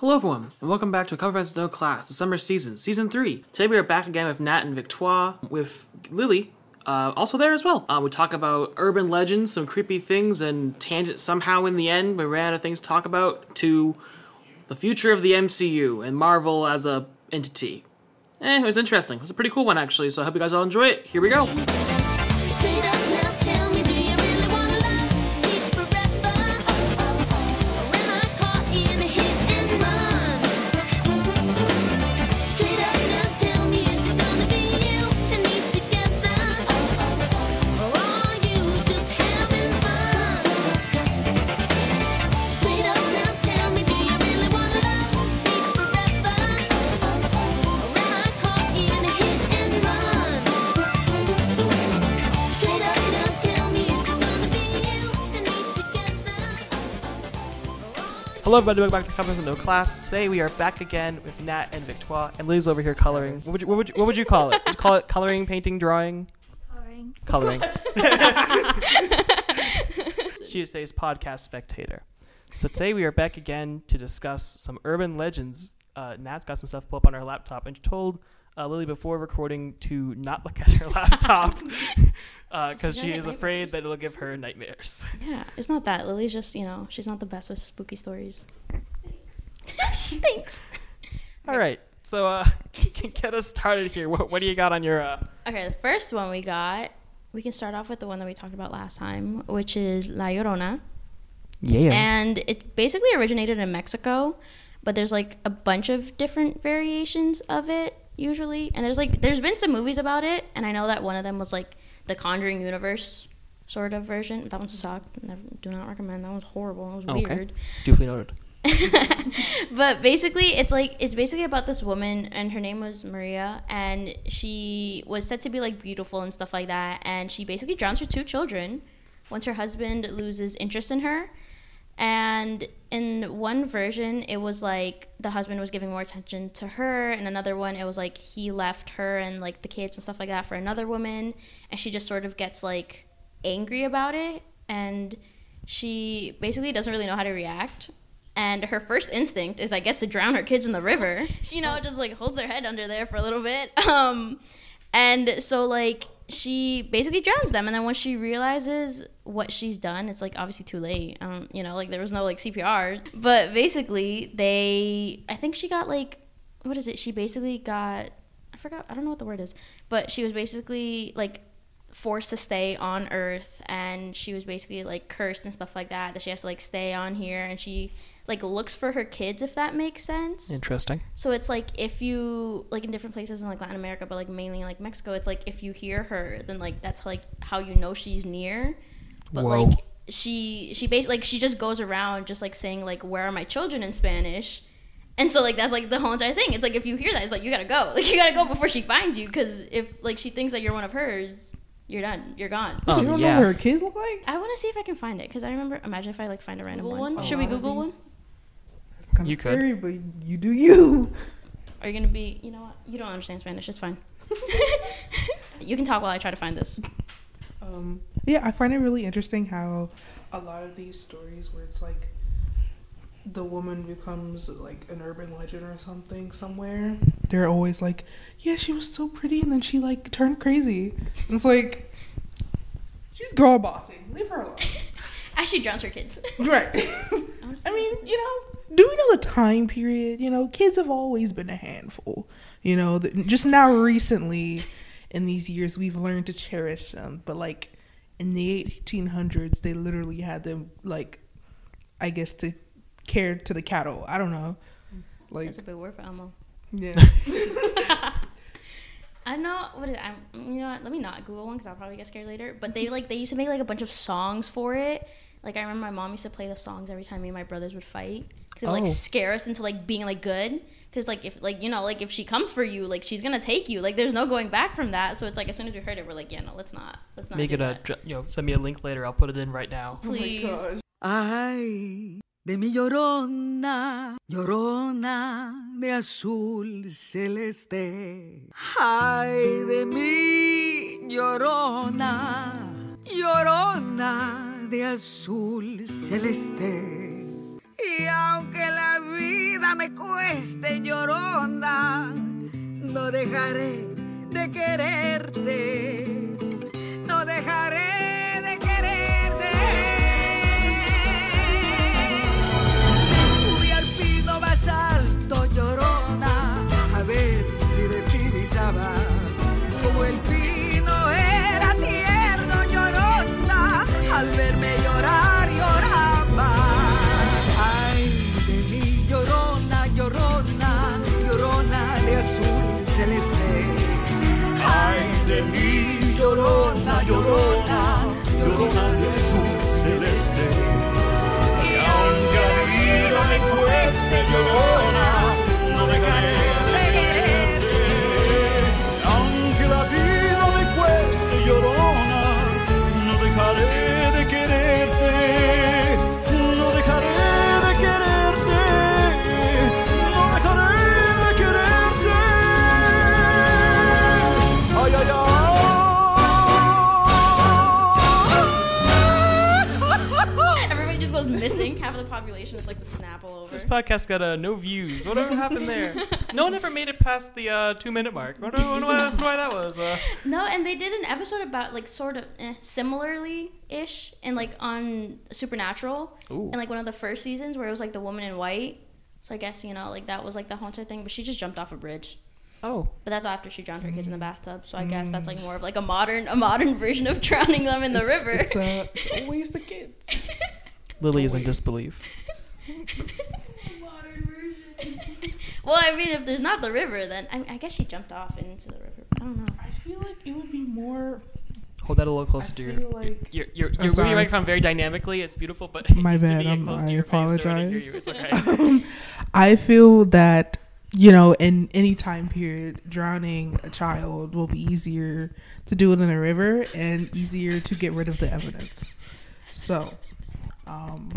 Hello, everyone, and welcome back to Cover Friends No Class, the summer season, season three. Today we are back again with Nat and Victoire, with Lily, uh, also there as well. Uh, we talk about urban legends, some creepy things, and tangent somehow in the end we ran out of things to talk about to the future of the MCU and Marvel as a entity. Eh, it was interesting. It was a pretty cool one actually. So I hope you guys all enjoy it. Here we go. Hello, everybody. Welcome back to Cover Friends No Class. Today we are back again with Nat and Victoire, and Lily's over here coloring. What would you, what would you, what would you call it? Would you call it coloring, painting, drawing? Coloring. Coloring. she is today's podcast spectator. So today we are back again to discuss some urban legends. Uh, Nat's got some stuff pulled up on her laptop, and she told uh, Lily before recording to not look at her laptop because She's she is get afraid that it'll give her nightmares. Yeah, it's not that. Lily's just, you know, she's not the best with spooky stories. Thanks. Thanks. All right, so uh, get us started here. What, what do you got on your? Uh... Okay, the first one we got, we can start off with the one that we talked about last time, which is La Llorona. Yeah. And it basically originated in Mexico, but there's like a bunch of different variations of it usually. And there's like there's been some movies about it, and I know that one of them was like the Conjuring universe sort of version. That one sucked. Never, do not recommend. That was horrible. It was Okay. weird. Duly noted. but basically it's like it's basically about this woman and her name was maria and she was said to be like beautiful and stuff like that and she basically drowns her two children once her husband loses interest in her and in one version it was like the husband was giving more attention to her. And another one it was like he left her and like the kids and stuff like that for another woman. And she just sort of gets like angry about it. And she basically doesn't really know how to react. And her first instinct is i guess to drown her kids in the river. She you know just like holds their head under there for a little bit. Um and so like she basically drowns them. And then when she realizes what she's done it's like obviously too late um you know like there was no like cpr but basically they i think she got like what is it she basically got i forgot i don't know what the word is but she was basically like forced to stay on earth and she was basically like cursed and stuff like that that she has to like stay on here and she like looks for her kids if that makes sense Interesting. so it's like if you like in different places in like Latin America, but like mainly in, like Mexico, it's like if you hear her, then like that's like how you know she's near. But Whoa. like she she basically like she just goes around just like saying like where are my children in Spanish. And so like that's like the whole entire thing. It's like if you hear that, it's like you gotta go. Like you gotta go before she finds you, because if like she thinks that you're one of hers, you're done. You're gone. Um, you don't yeah. know what her kids look like? I want to see if I can find it because I remember. Imagine if I like find a random Google one. one? Should we Google one? these- It's kind You of could. but you do you. Are you gonna be? You know what? You don't understand Spanish. It's fine. you can talk while I try to find this. Um, yeah, I find it really interesting how a lot of these stories where it's like the woman becomes like an urban legend or something somewhere. They're always like, yeah, she was so pretty, and then she like turned crazy. And it's like, she's girl bossing. Leave her alone. As she drowns her kids. right. I mean, you know, do we know the time period? You know, kids have always been a handful. You know, just now recently in these years we've learned to cherish them, but like in the 1800s they literally had them like I guess to care to the cattle. I don't know. Mm. Like That's a big word for Elmo. yeah. I know what is I'm. You know what? Let me not Google one because I'll probably get scared later. But they like they used to make like a bunch of songs for it. Like I remember my mom used to play the songs every time me and my brothers would fight because it would Oh. like scare us into like being like good. Because like if like you know like if she comes for you like she's gonna take you like there's no going back from that. So it's like as soon as we heard it we're like yeah no let's not let's not Make it a, that. dr- you know, send me a link later. I'll put it in right now. Oh please. Ay, de mi llorona, llorona de azul celeste. Ay, de mi llorona, llorona de azul celeste. Y aunque la vida me cueste llorona, no dejaré de quererte, podcast got uh, no views. Whatever happened there? No one ever made it past the uh, two minute mark. I wonder, wonder why, wonder why that was. Uh, No, and they did an episode about like sort of eh, similarly ish and like on Supernatural Ooh. in like one of the first seasons where it was like the woman in white. So I guess you know like that was like the haunted thing, but she just jumped off a bridge. oh, But that's after she drowned her kids in the bathtub. So I guess that's like more of like a modern a modern version of drowning them in the It's- river. It's, uh, it's always the kids. Lily is in disbelief. well, I mean, if there's not the river, then I, I guess she jumped off into the river. I don't know. I feel like it would be more. Hold that a little closer I to your. feel like- You're, you're, I'm you're moving sorry. your microphone very dynamically. It's beautiful, but it My needs to bad. be I'm- close to I face. Nobody can hear you. apologize. It's okay. Um, I feel that you know, in any time period, drowning a child will be easier to do it in a river and easier to get rid of the evidence. So, um,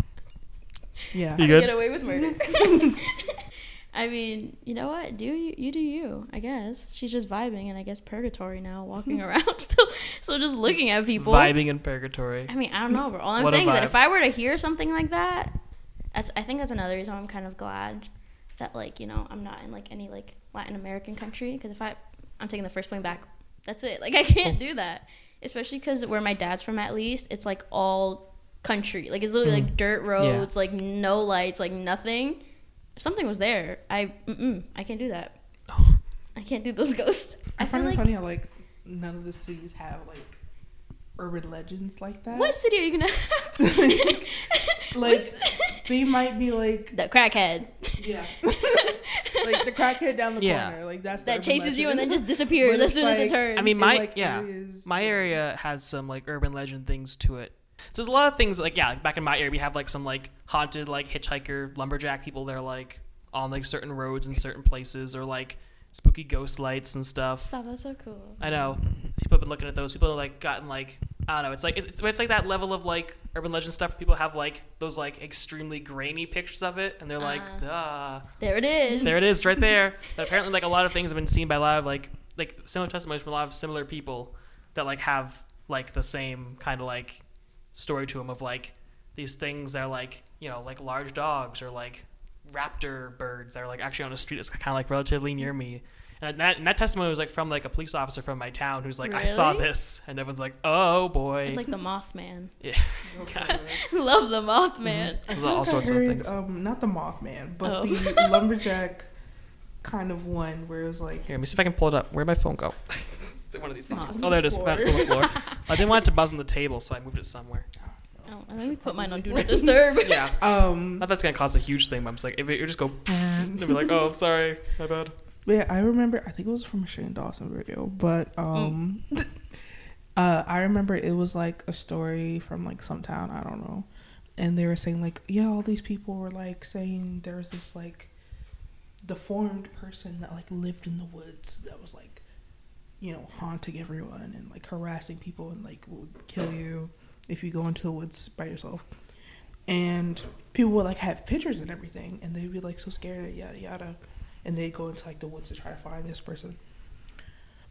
yeah. You good? Get away with murder. I mean, you know what? Do you you do you? I guess she's just vibing, and I guess purgatory now, walking around so still just looking at people. Vibing in purgatory. I mean, I don't know, but all I'm What saying is that if I were to hear something like that, that's I think that's another reason why I'm kind of glad that like you know I'm not in like any like Latin American country because if I I'm taking the first plane back, that's it. Like I oh. can't do that, especially because where my dad's from at least it's like all country. Like it's literally hmm. like dirt roads, like no lights, like nothing. If something was there, I mm-mm, I can't do that. I can't do those ghosts. I I feel find it like funny how like none of the cities have like urban legends like that. what city are you gonna have? Like What's- they might be like the crackhead. yeah, like the crackhead down the Yeah. corner. Like that's that urban chases you and then just disappears But as it's soon as it turns. I mean, my like, yeah, areas- my area has some like urban legend things to it. So there's a lot of things like yeah, back in my area we have like some like haunted like hitchhiker lumberjack people that are like on like certain roads in certain places or like spooky ghost lights and stuff. Stop, that's so cool. I know people have been looking at those. People have like gotten like I don't know. It's like it's, it's like that level of like urban legend stuff. Where people have like those like extremely grainy pictures of it, and they're like, ah, There it is. there it is, right there. But apparently, like a lot of things have been seen by a lot of like like similar testimonies from a lot of similar people that like have like the same kind of like story to them of like these things that are like you know like large dogs or like raptor birds that are like actually on a street that's kind of like relatively near me. And that, and that testimony was like from like a police officer from my town who's like, I saw this, and everyone's like, oh boy. It's like the Mothman. yeah. Love the Mothman. There's I all think I sorts of heard, things. Um, not the Mothman, but Oh. the lumberjack kind of one where it was like Here, let me see if I can pull it up. Where'd my phone go? It's one of these boxes. Oh, the there it is. floor. It's on the floor. I didn't want it to buzz on the table, so I moved it somewhere. Oh, and let me put mine on Do Not Disturb. Yeah. um Not that's gonna cause a huge thing, but I'm just like, if it, you just go, and be like, oh, I'm sorry, my bad. yeah, I remember I think it was from a Shane Dawson video, but um uh I remember it was like a story from like some town, I don't know. And they were saying like, yeah, all these people were like saying there was this like deformed person that like lived in the woods that was like you know, haunting everyone and like harassing people and like will kill you if you go into the woods by yourself. And people would like have pictures and everything, and they'd be like so scared, yada yada, and they'd go into like the woods to try to find this person.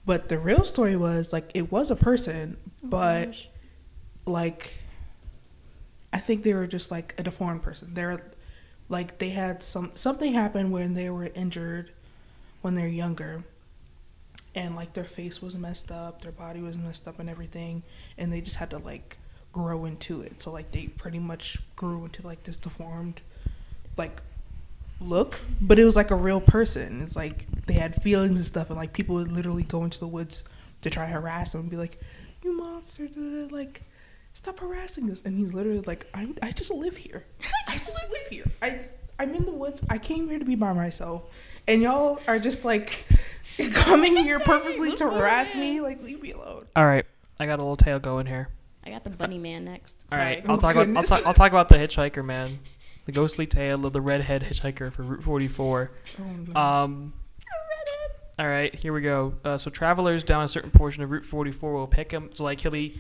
But the real story was like it was a person, oh but gosh. like I think they were just like a deformed person. They're like they had some something happened when they were injured when they're younger and like their face was messed up their body was messed up and everything and they just had to like grow into it. So like they pretty much grew into like this deformed like look but it was like a real person. It's like they had feelings and stuff and like people would literally go into the woods to try to harass them and be like you monster like stop harassing us. And he's literally like i, I just live here. I just live here. I i'm in the woods. I came here to be by myself. And y'all are just like coming here purposely to harass me like leave me alone All right, I got a little tail going here. I got the bunny man next. All Sorry. right, I'll Oh, talk about I'll goodness. talk, I'll talk about the hitchhiker man, the ghostly tale of the redhead hitchhiker for Route 44. oh, no. Um, all right, here we go. Uh, so travelers down a certain portion of Route 44 will pick him. So like he'll be,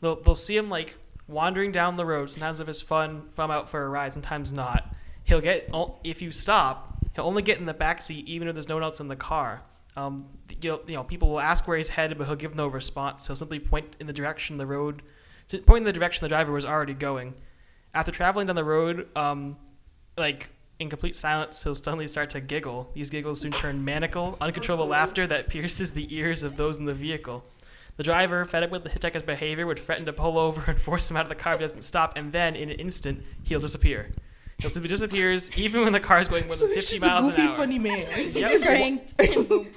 they'll they'll see him like wandering down the road. Sometimes if it's fun, if I'm out for a ride. Sometimes not. He'll get if you stop, he'll only get in the back seat even if there's no one else in the car. Um, you know, you know, people will ask where he's headed, but he'll give no response. He'll simply point in the direction the road, point in the direction the driver was already going. After traveling down the road, um, like in complete silence, he'll suddenly start to giggle. These giggles soon turn maniacal, uncontrollable laughter that pierces the ears of those in the vehicle. The driver, fed up with the hitchhiker's behavior, would threaten to pull over and force him out of the car if he doesn't stop, and then, in an instant, he'll disappear. He'll simply disappears even when the car is going more so than he's 50 just a miles goofy an hour. funny man Yep. Pranked and.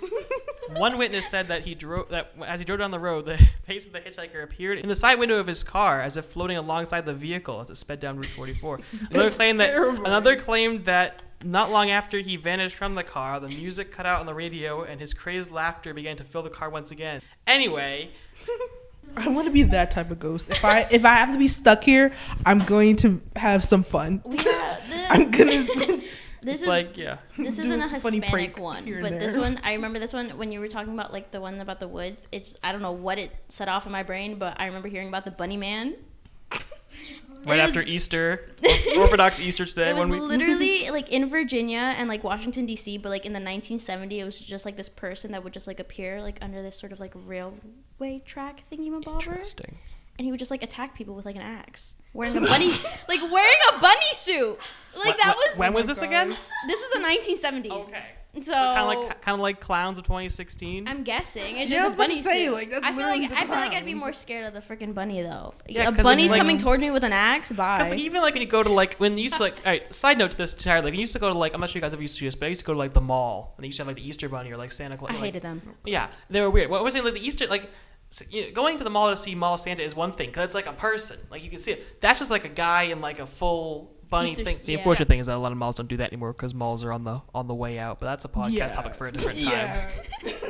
One witness said that he drove that as he drove down the road, the face of the hitchhiker appeared in the side window of his car as if floating alongside the vehicle as it sped down Route 44. Another That's claimed that terrifying. another claimed that not long after he vanished from the car, the music cut out on the radio and his crazed laughter began to fill the car once again. Anyway, I want to be that type of ghost. If I if I have to be stuck here, I'm going to have some fun. We got this. I'm gonna. this it's is like yeah. this isn't a a Hispanic one, but this one I remember this one when you were talking about like the one about the woods. It's I don't know what it set off in my brain, but I remember hearing about the bunny man. Right It after Easter, Orthodox Easter today It was when we literally like in Virginia and like Washington D.C., but like in the 1970s, it was just like this person that would just like appear like under this sort of like railway track thingy mabobber, Interesting. and he would just like attack people with like an axe, wearing a bunny, like wearing a bunny suit. Like that was when was this again? this was the 1970s. Okay. So, Kind of like kind of like clowns of 2016. I'm guessing it's Yeah, just was this bunny say, suit. like, that's I feel like the I feel like I'd be more scared of the freaking bunny though. Yeah, a 'cause bunny's like- coming towards me with an axe. Bye. Because like even like when you go to like when you used to like all right side note to this entirely like when you used to go to like I'm not sure you guys ever used to do this but I used to go to like the mall and they used to have like the Easter bunny or like Santa Claus I like- hated them. yeah they were weird what was it like the Easter like s- you know, going to the mall to see mall Santa is one thing because it's like a person like you can see it that's just like a guy in like a full bunny Easter- thing the yeah. unfortunate thing is that a lot of malls don't do that anymore because malls are on the on the way out but that's a podcast Yeah. topic for a different time Yeah.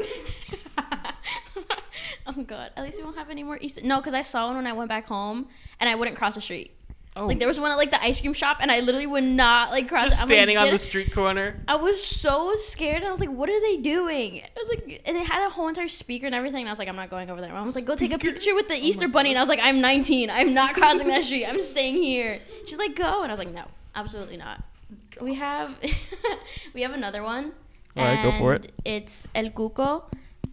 Oh god, at least we won't have any more Easter. No, because I saw one when I went back home, and I wouldn't cross the street. Oh Like there was one at like the ice cream shop, and I literally would not like cross. just I'm like, standing on the street corner I was so scared, and I was like, "What are they doing?" I was like, and they had a whole entire speaker and everything. And I was like, "I'm not going over there." My mom was like, "Go take a picture with the oh Easter bunny," and I was like, "I'm 19. I'm not crossing that street. I'm staying here." She's like, "Go," and I was like, "No, absolutely not." We have we have another one. All right, go for it. It's El Cuco.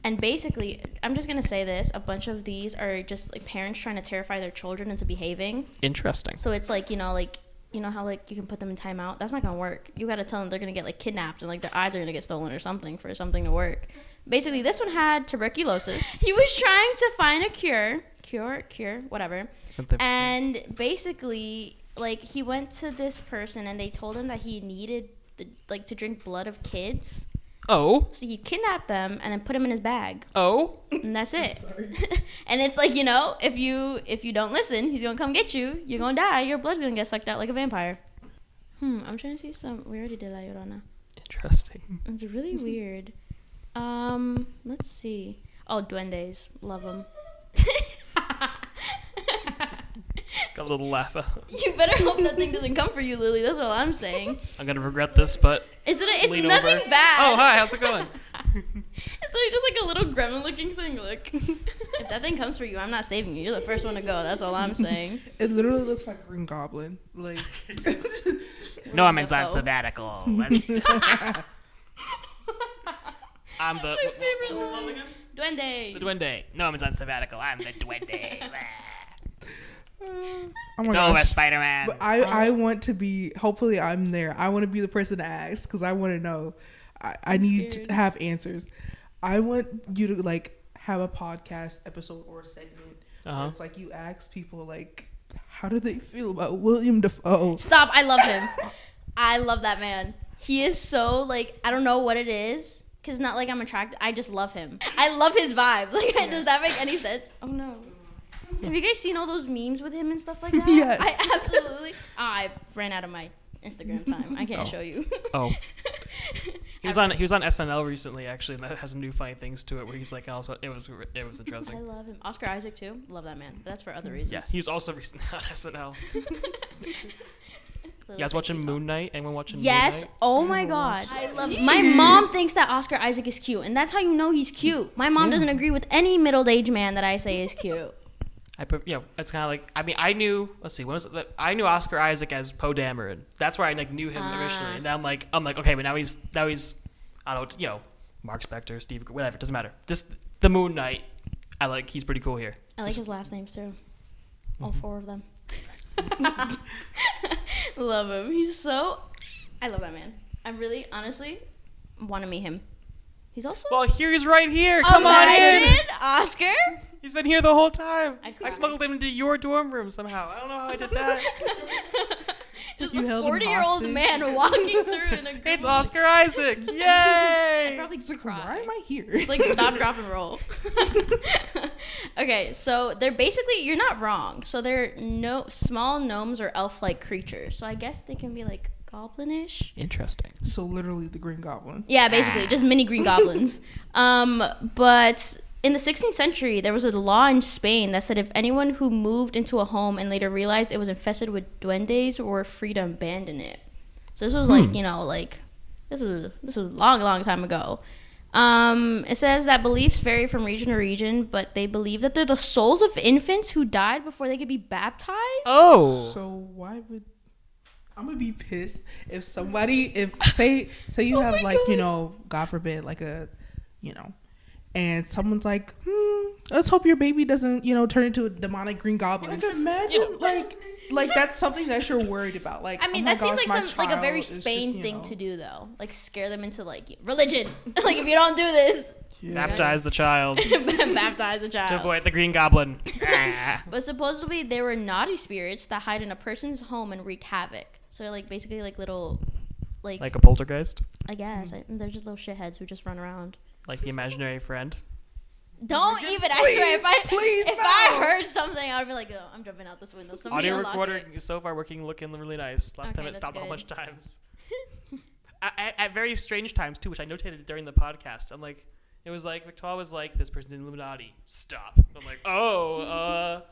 And basically, I'm just gonna say this: a bunch of these are just like parents trying to terrify their children into behaving. interesting So it's like you know, like you know how like you can put them in timeout. That's not gonna work. You gotta tell them they're gonna get like kidnapped and like their eyes are gonna get stolen or something for something to work. Basically, this one had tuberculosis. He was trying to find a cure, cure, cure, whatever. something And basically, like he went to this person and they told him that he needed the, like to drink blood of kids. Oh So he kidnapped them and then put them in his bag, oh and that's it. and it's like you know, if you if you don't listen, he's gonna come get you. You're gonna die. Your blood's gonna get sucked out like a vampire. Hmm. I'm trying to see some. We already did La Llorona. interesting It's really weird. Um. Let's see. Oh, duendes. Love them. got a little laugh out. you better hope that thing doesn't come for you, Lily. That's all I'm saying. I'm gonna regret this but Is it? A, it's lean nothing over. bad. Oh, hi, how's it going? It's like just like a little gremlin-looking thing. Look, if that thing comes for you, I'm not saving you. You're the first one to go. That's all I'm saying. It literally looks like Green Goblin. Like Norman's on Dafoe. sabbatical. Let's I'm the. my what- what- favorite what's it one. called? Duende. The Duende. Norman's on sabbatical. I'm the Duende. Oh my It's over, gosh. Spider Man. I, I want to be. Hopefully, I'm there. I want to be the person to ask because I want to know. I, I need scared. to have answers. I want you to like have a podcast episode or a segment. Uh-huh. It's like you ask people like, how do they feel about William Dafoe? Stop. I love him. I love that man. He is so like I don't know what it is because not like I'm attracted. I just love him. I love his vibe. Like, does that make any sense? Oh no. Have you guys seen all those memes with him and stuff like that? Yes. I absolutely. I ran out of my Instagram time. I can't oh. show you. Oh. He was on he was on SNL recently actually, and that has some new funny things to it where he's like also it was it was interesting. I interesting. love him. Oscar Isaac too. Love that man. But that's for other reasons. Yeah, he was also recently on SNL. You guys watching Moon Knight? Anyone watching Yes. Moon Knight? Oh my god. I love. My mom thinks that Oscar Isaac is cute, and that's how you know he's cute. My mom doesn't agree with any middle-aged man that I say is cute. I put yeah, it's kind of like I mean I knew let's see when was it, I knew Oscar Isaac as Poe Dameron. That's where I like knew him originally, Ah. and I'm like I'm like okay, but now he's now he's I don't know you know Marc Spector, Steve whatever doesn't matter. Just the Moon Knight, I like he's pretty cool here. I like his last names too. All four of them. love him. He's so. I love that man. I really, honestly, want to meet him. He's also. Well, here he's right here. Come on in. Oscar. He's been here the whole time. I I, smuggled him into your dorm room somehow. I don't know how I did that. Just you a forty-year-old man walking through in a. group it's Oscar Isaac. I'd Yay! probably It's like, cry. why am I here? It's like stop, drop, and roll. okay, so they're basically you're not wrong. So they're no small gnomes or elf-like creatures. So I guess they can be like goblinish. Interesting. so literally the Green Goblin. Yeah, basically just mini green goblins. Um, but in the 16th century, there was a law in Spain that said if anyone who moved into a home and later realized it was infested with duendes were free to abandon it. So this was like you know like this was this was a long long time ago. Um, it says that beliefs vary from region to region, but they believe that they're the souls of infants who died before they could be baptized. Oh. So why would I'm gonna be pissed if somebody if say say you Oh have my like you know God forbid like a you know and someone's like hmm, let's hope your baby doesn't you know turn into a demonic green goblin. Like imagine like like that's something that you're worried about. Like I mean, oh my that seems like my some like a very child is just, Spain thing know- to do, though. Like scare them into like religion. like if you don't do this, Baptize the child baptize the child. To avoid the Green Goblin. But supposedly they were naughty spirits that hide in a person's home and wreak havoc. So like basically like little, like, like a poltergeist, I guess I, they're just little shitheads who just run around. like the imaginary friend. Don't even. I swear, if I please, if no. I heard something, I'd be like, oh, I'm jumping out this window. Somebody Audio unlock recorder it. is so far working, looking really nice. Last time it that's stopped a whole bunch of times. at, at, at very strange times too, which I notated during the podcast. I'm like, it was like Victoire was like, "This person's in Illuminati. Stop." I'm like, "Oh, uh."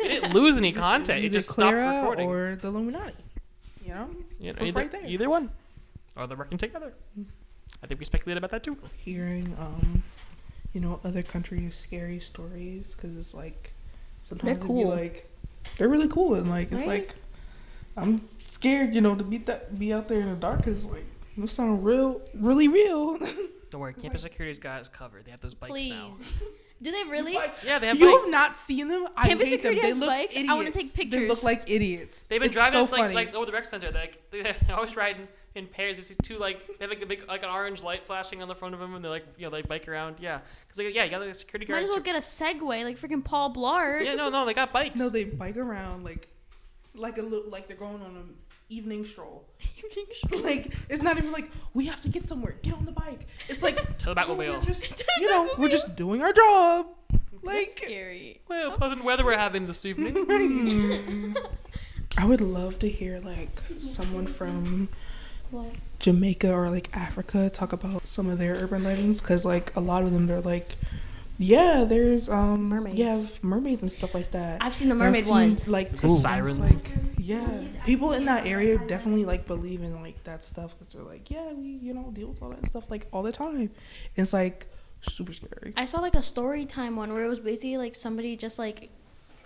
It didn't lose any content. It Either just stopped recording. or the Illuminati. You know, You know, either, right there. either one, or they're working together. I think we speculated about that too. hearing um you know other countries scary stories because it's like sometimes it'd cool. be like they're really cool and like it's Right? like i'm scared you know to be that be out there in the dark because like it sound real really real Don't worry, campus security's got us covered. They have those bikes now. Please. Do they really? Yeah, they have you bikes. have not seen them i Campus hate them security they has look bikes? I wanna take pictures. they look like idiots They've been It's driving so like, funny. like over the rec center. They're like they always riding in pairs. You see two like they have like a big like an orange light flashing on the front of them, and they like you know they bike around. Yeah, because like, yeah, you got like security guards. Might guards. as well get a Segway like freaking Paul Blart. yeah, no, no, they got bikes. no they bike around like like a look like they're going on an evening stroll like it's not even like we have to get somewhere. Get on the bike. It's like To the oh, we're Batmobile. just you know we're just doing our job. Like That's scary. well, pleasant weather we're having this evening. Hmm. I would love to hear like someone from What? Jamaica or like Africa talk about some of their urban legends because like a lot of them they're like yeah there's um Mermaids. yeah mermaids and stuff like that. I've seen the And mermaid seen, ones. like Ooh. things Sirens. like- yeah, people in that area definitely like believe in like that stuff because they're like, yeah, we you know deal with all that stuff like all the time. It's like super scary. I saw like a story time one where it was basically like somebody just like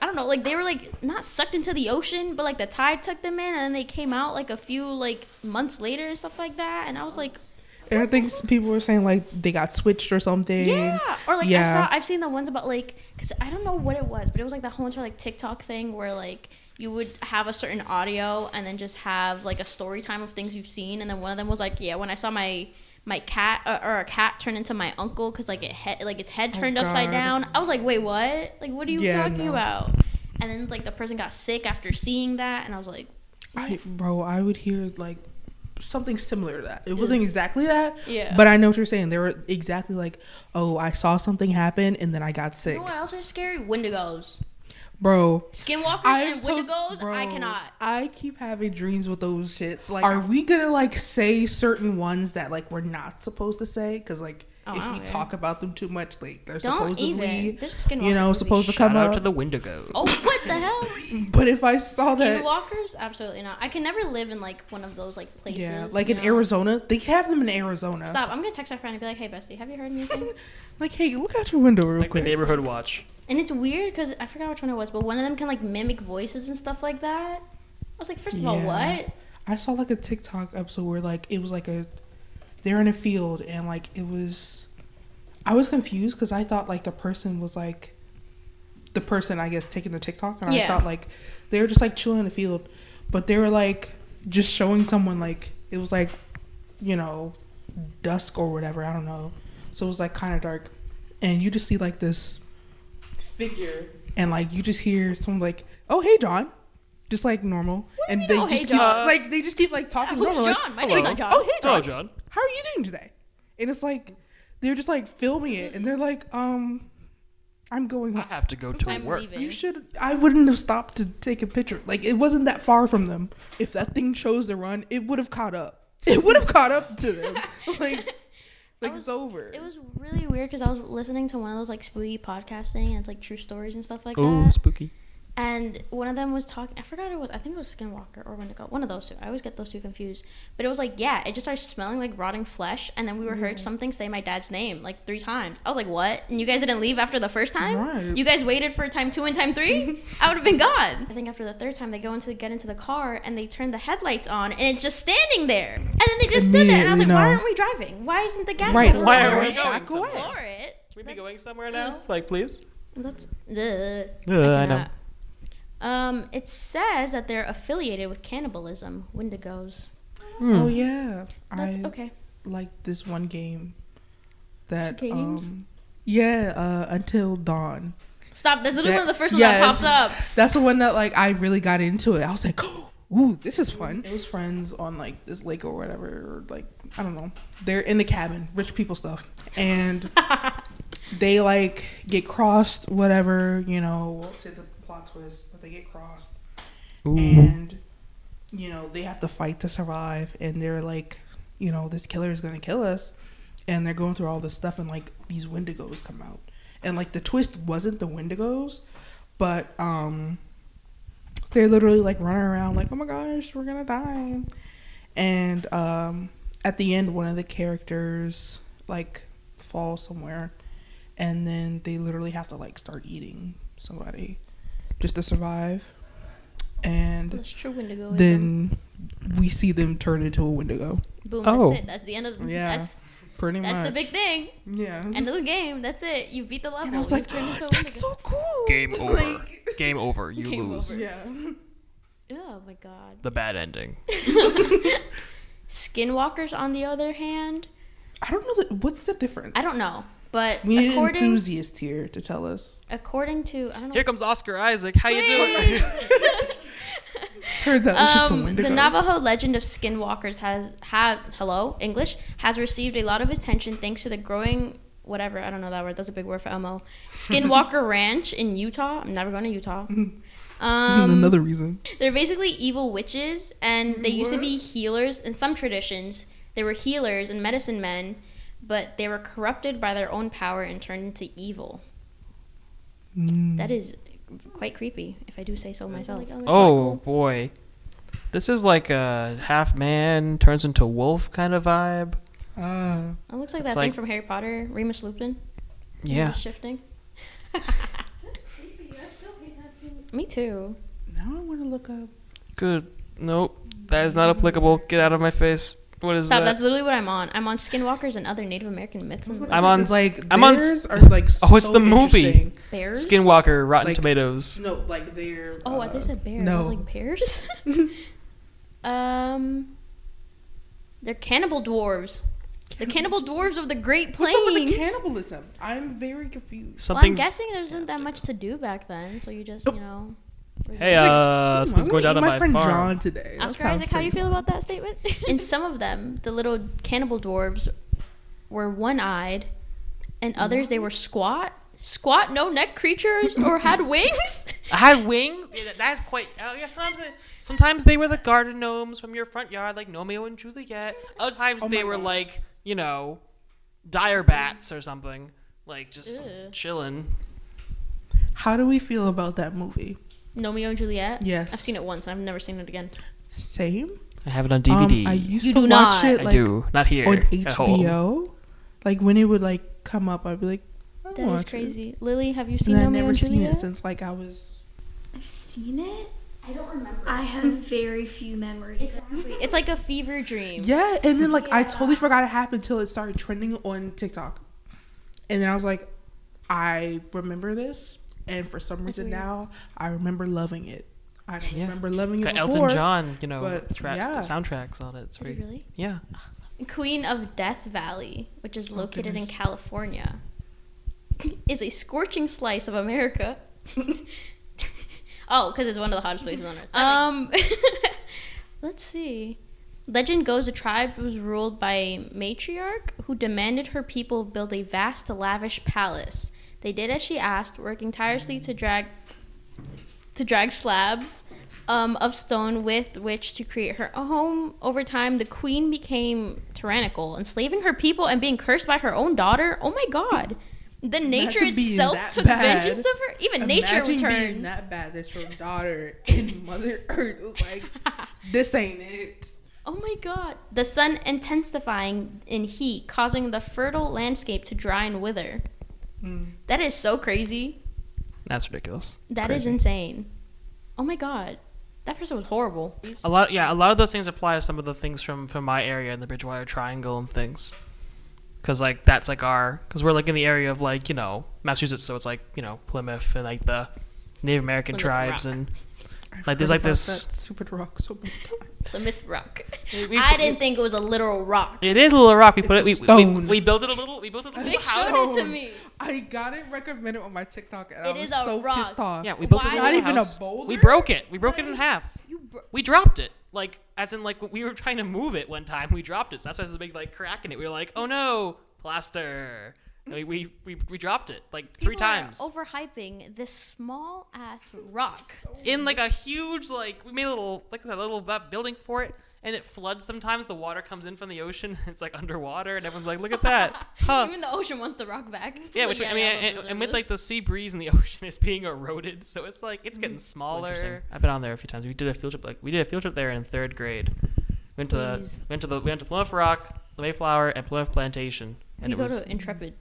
I don't know, like they were like not sucked into the ocean, but like the tide took them in and then they came out like a few like months later and stuff like that. And I was like, And I think people were saying like they got switched or something. Yeah, or like I Yeah. saw, I've seen the ones about like, cause I don't know what it was, but it was like the whole entire like TikTok thing where like you would have a certain audio and then just have like a story time of things you've seen, and then one of them was like, yeah, when I saw my my cat uh, or a cat turn into my uncle because like it head like its head Oh, turned upside down. I was like, wait, what? Like, what are you Yeah, talking no. about? And then like the person got sick after seeing that, and I was like, I, bro, I would hear like something similar to that. It wasn't exactly that. Yeah. But I know what you're saying. They were exactly like, oh, I saw something happen and then I got you sick. know what else are scary? Wendigos, Bro, skinwalkers, I've and told- Wendigos. I cannot. I keep having dreams with those shits. Like, are we gonna like say certain ones that like we're not supposed to say? Because like, Oh, if don't we talk about them too much, like they're Don't supposedly, even. There's a skinwalker you know, supposed to Shout come out out. to the Wendigo. Oh, what the hell? but if I saw that, Skinwalkers? Absolutely not. I can never live in like one of those like places. yeah, like in know? Arizona, they have them in Arizona. Stop! I'm gonna text my friend and be like, "Hey, bestie, have you heard anything?" Like, hey, look out your window real Like the quick. neighborhood watch. and it's weird because I forgot which one it was, but one of them can like mimic voices and stuff like that. I was like, first of all, what? I saw like a TikTok episode where like it was like a they're in a field and like it was I was confused because I thought like the person was like the person I guess taking the TikTok and I thought like they were just like chilling in the field, but they were like just showing someone like it was like you know dusk or whatever I don't know, so it was like kind of dark, and you just see like this figure and like you just hear someone like oh hey John. Just like normal, do you and mean, they "Oh, hey, just keep John"? like they just keep like talking Who's normal. John? Like, My oh, name's not oh, John. Oh hey John. Hello, John. How are you doing today? And it's like they're just like filming it, and they're like, um, I'm going I have to go to I'm work. leaving. You should. I wouldn't have stopped to take a picture. Like it wasn't that far from them. If that thing chose to run, it would have caught up. It would have caught up to them. Like, like was- it's over. It was really weird because I was listening to one of those like spooky podcasting and it's like true stories and stuff like that. Oh, that. spooky. And one of them was talking. I forgot it was. I think it was Skinwalker or Wendigo. One of those two. I always get those two confused. But it was like, yeah, it just started smelling like rotting flesh. And then we were heard something say my dad's name like three times. I was like, what? And you guys didn't leave after the first time? Right. You guys waited for time two and time three? I would have been gone. I think after the third time, they go into the, get into the car and they turn the headlights on and it's just standing there. And then they just stood there. And I was like, Immediately, why aren't we driving? Why isn't the gas Right, pedal Why are we Back going away. somewhere? It. Should we be going somewhere now? Like, please? That's ugh. Uh, I know. Cannot. Um, it says that they're affiliated with cannibalism, Wendigos. Oh yeah. That's I okay. like this one game. That Games? um. Yeah. Uh. Until dawn. Stop. That's literally That- one of the first one yes. that pops up. That's the one that like I really got into it. I was like, ooh, this is fun. It was friends on like this lake or whatever, or like I don't know. They're in the cabin, rich people stuff, and they like get crossed, whatever. You know, we'll the plot twist, but they get crossed, and you know they have to fight to survive, and they're like, you know, this killer is gonna kill us, and they're going through all this stuff, and like these Wendigos come out, and like the twist wasn't the Wendigos, but um they're literally like running around like oh my gosh we're gonna die. And um at the end one of the characters like falls somewhere and then they literally have to like start eating somebody just to survive and That's true Wendigoism. then we see them turn into a wendigo Boom. Oh. That's it. That's the end of the. Yeah, That's pretty that's much the big thing. yeah End of the game. That's it. You beat the level. and i was like turned into a that's so cool Game over. Like, Game over. You Game lose. over. yeah Oh my god. The bad ending. Skinwalkers, on the other hand, i don't know that what's the difference I don't know, but we need an enthusiast here to tell us according to I don't know. Here comes Oscar Isaac. How you doing? turns out it's just a Um, wendigo the Navajo legend of skinwalkers has have hello English has received a lot of attention thanks to the growing whatever I don't know that word that's a big word for Elmo Skinwalker Ranch in Utah. I'm never going to Utah. Um, another reason they're basically evil witches, and they used to be healers. In some traditions, they were healers and medicine men, but they were corrupted by their own power and turned into evil. Mm. That is quite creepy, if I do say so myself. Oh boy, this is like a half man turns into wolf kind of vibe. Ah, It looks like It's that thing from Harry Potter, Remus Lupin. Yeah. Remus shifting. Me too. now I want to look up. Good. Nope. That is not applicable. Get out of my face. What is Stop, that? that's literally what I'm on. I'm on Skinwalkers and other Native American myths and I'm on like I'm on theirs are like Oh, it's so the movie. bears. Skinwalker, Rotten Like- Tomatoes. No, like they're. Oh, I uh, thought you said bears. I No, was like pears. um, they're cannibal dwarves. The cannibal dwarves of the Great Plains. What's up with Plains. the cannibalism? I'm very confused. Well, I'm guessing there wasn't that much to do back then, so you just you know. Hey, uh, Hmm, something's I'm going gonna down on my my friend farm. John today. That Oscar Isaac, how you feel fun. about that statement? In some of them, the little cannibal dwarves were one-eyed, and others they were squat, squat, no neck creatures, or had wings. I had wings. Yeah, That's quite. Oh yeah. Sometimes, they, sometimes they were the garden gnomes from your front yard, like Gnomeo and Juliet. Other times Oh they were gosh. like, you know, dire bats or something, like just Ew. chilling. How do we feel about that movie? Gnomeo and Juliet. Yes. I've seen it once. and I've never seen it again. Same. I have it on Um, DVD. I used You to do watch not. it I do not here on at home. HBO. Like when it would like come up, I'd be like, I That watch is it. crazy. Lily, have you seen And I've never and seen it since like I was. I've seen it. I don't remember. I have very few memories. Exactly. It's like a fever dream. Yeah, and then like I totally forgot it happened until it started trending on TikTok, and then I was like, I remember this, and for some reason weird. now I remember loving it. I Yeah. remember loving it Got before. Elton John, you know, but, tracks, yeah. soundtracks on it. It's Is very, really? yeah. Queen of Death Valley, which is located in. California, is a scorching slice of America. oh, because it's one of the hottest places on earth. Um, let's see. Legend goes the tribe was ruled by a matriarch who demanded her people build a vast, lavish palace. They did as she asked, working tirelessly to drag to drag slabs um, of stone with which to create her home. Over time, the queen became tyrannical, enslaving her people and being cursed by her own daughter. Oh my god. The nature itself took bad. vengeance of her. Even nature Imagine being returned. that bad that your daughter in Mother Earth was like, this ain't it. Oh my god. The sun intensifying in heat, causing the fertile landscape to dry and wither. Mm. That is so crazy. That's ridiculous. It's That is crazy. insane. Oh my god. That person was horrible. A lot, yeah, a lot of those things apply to some of the things from from my area in the Bridgewater Triangle and things. Cause like that's like our, cause we're like in the area of like you know Massachusetts, so it's like you know Plymouth and like the Native American Plymouth tribes Rock. and Like, there's like this- that stupid rock so many times. Plymouth Rock. we- I didn't think it was a literal rock. it is a little rock. We put it, we, we, we built it a little, we built it a little house. showed it to me. I got it recommended on my TikTok, and It I was is a so rock. pissed off. Yeah, we built Why- a Not little even a boulder? We broke it. We broke it in half. You bro- We dropped it. Like as in like we were trying to move it one time, we dropped it. So that's why there's a big like crack in it. We were like, oh no, plaster. And we, we, we, we dropped it like three People are times. overhyping this small ass rock. in like a huge like we made a little like a little building for it and it floods sometimes. The water comes in from the ocean it's like underwater and everyone's like look at that. Huh. Even the ocean wants the rock back. yeah Like, which i mean and, and with like the sea breeze and the ocean is being eroded so it's like it's getting mm-hmm. smaller. I've been on there a few times. We did a field trip like we did a field trip there in third grade. Went to the Please. went to the we went to plymouth rock the mayflower and plymouth plantation and We it go was to Intrepid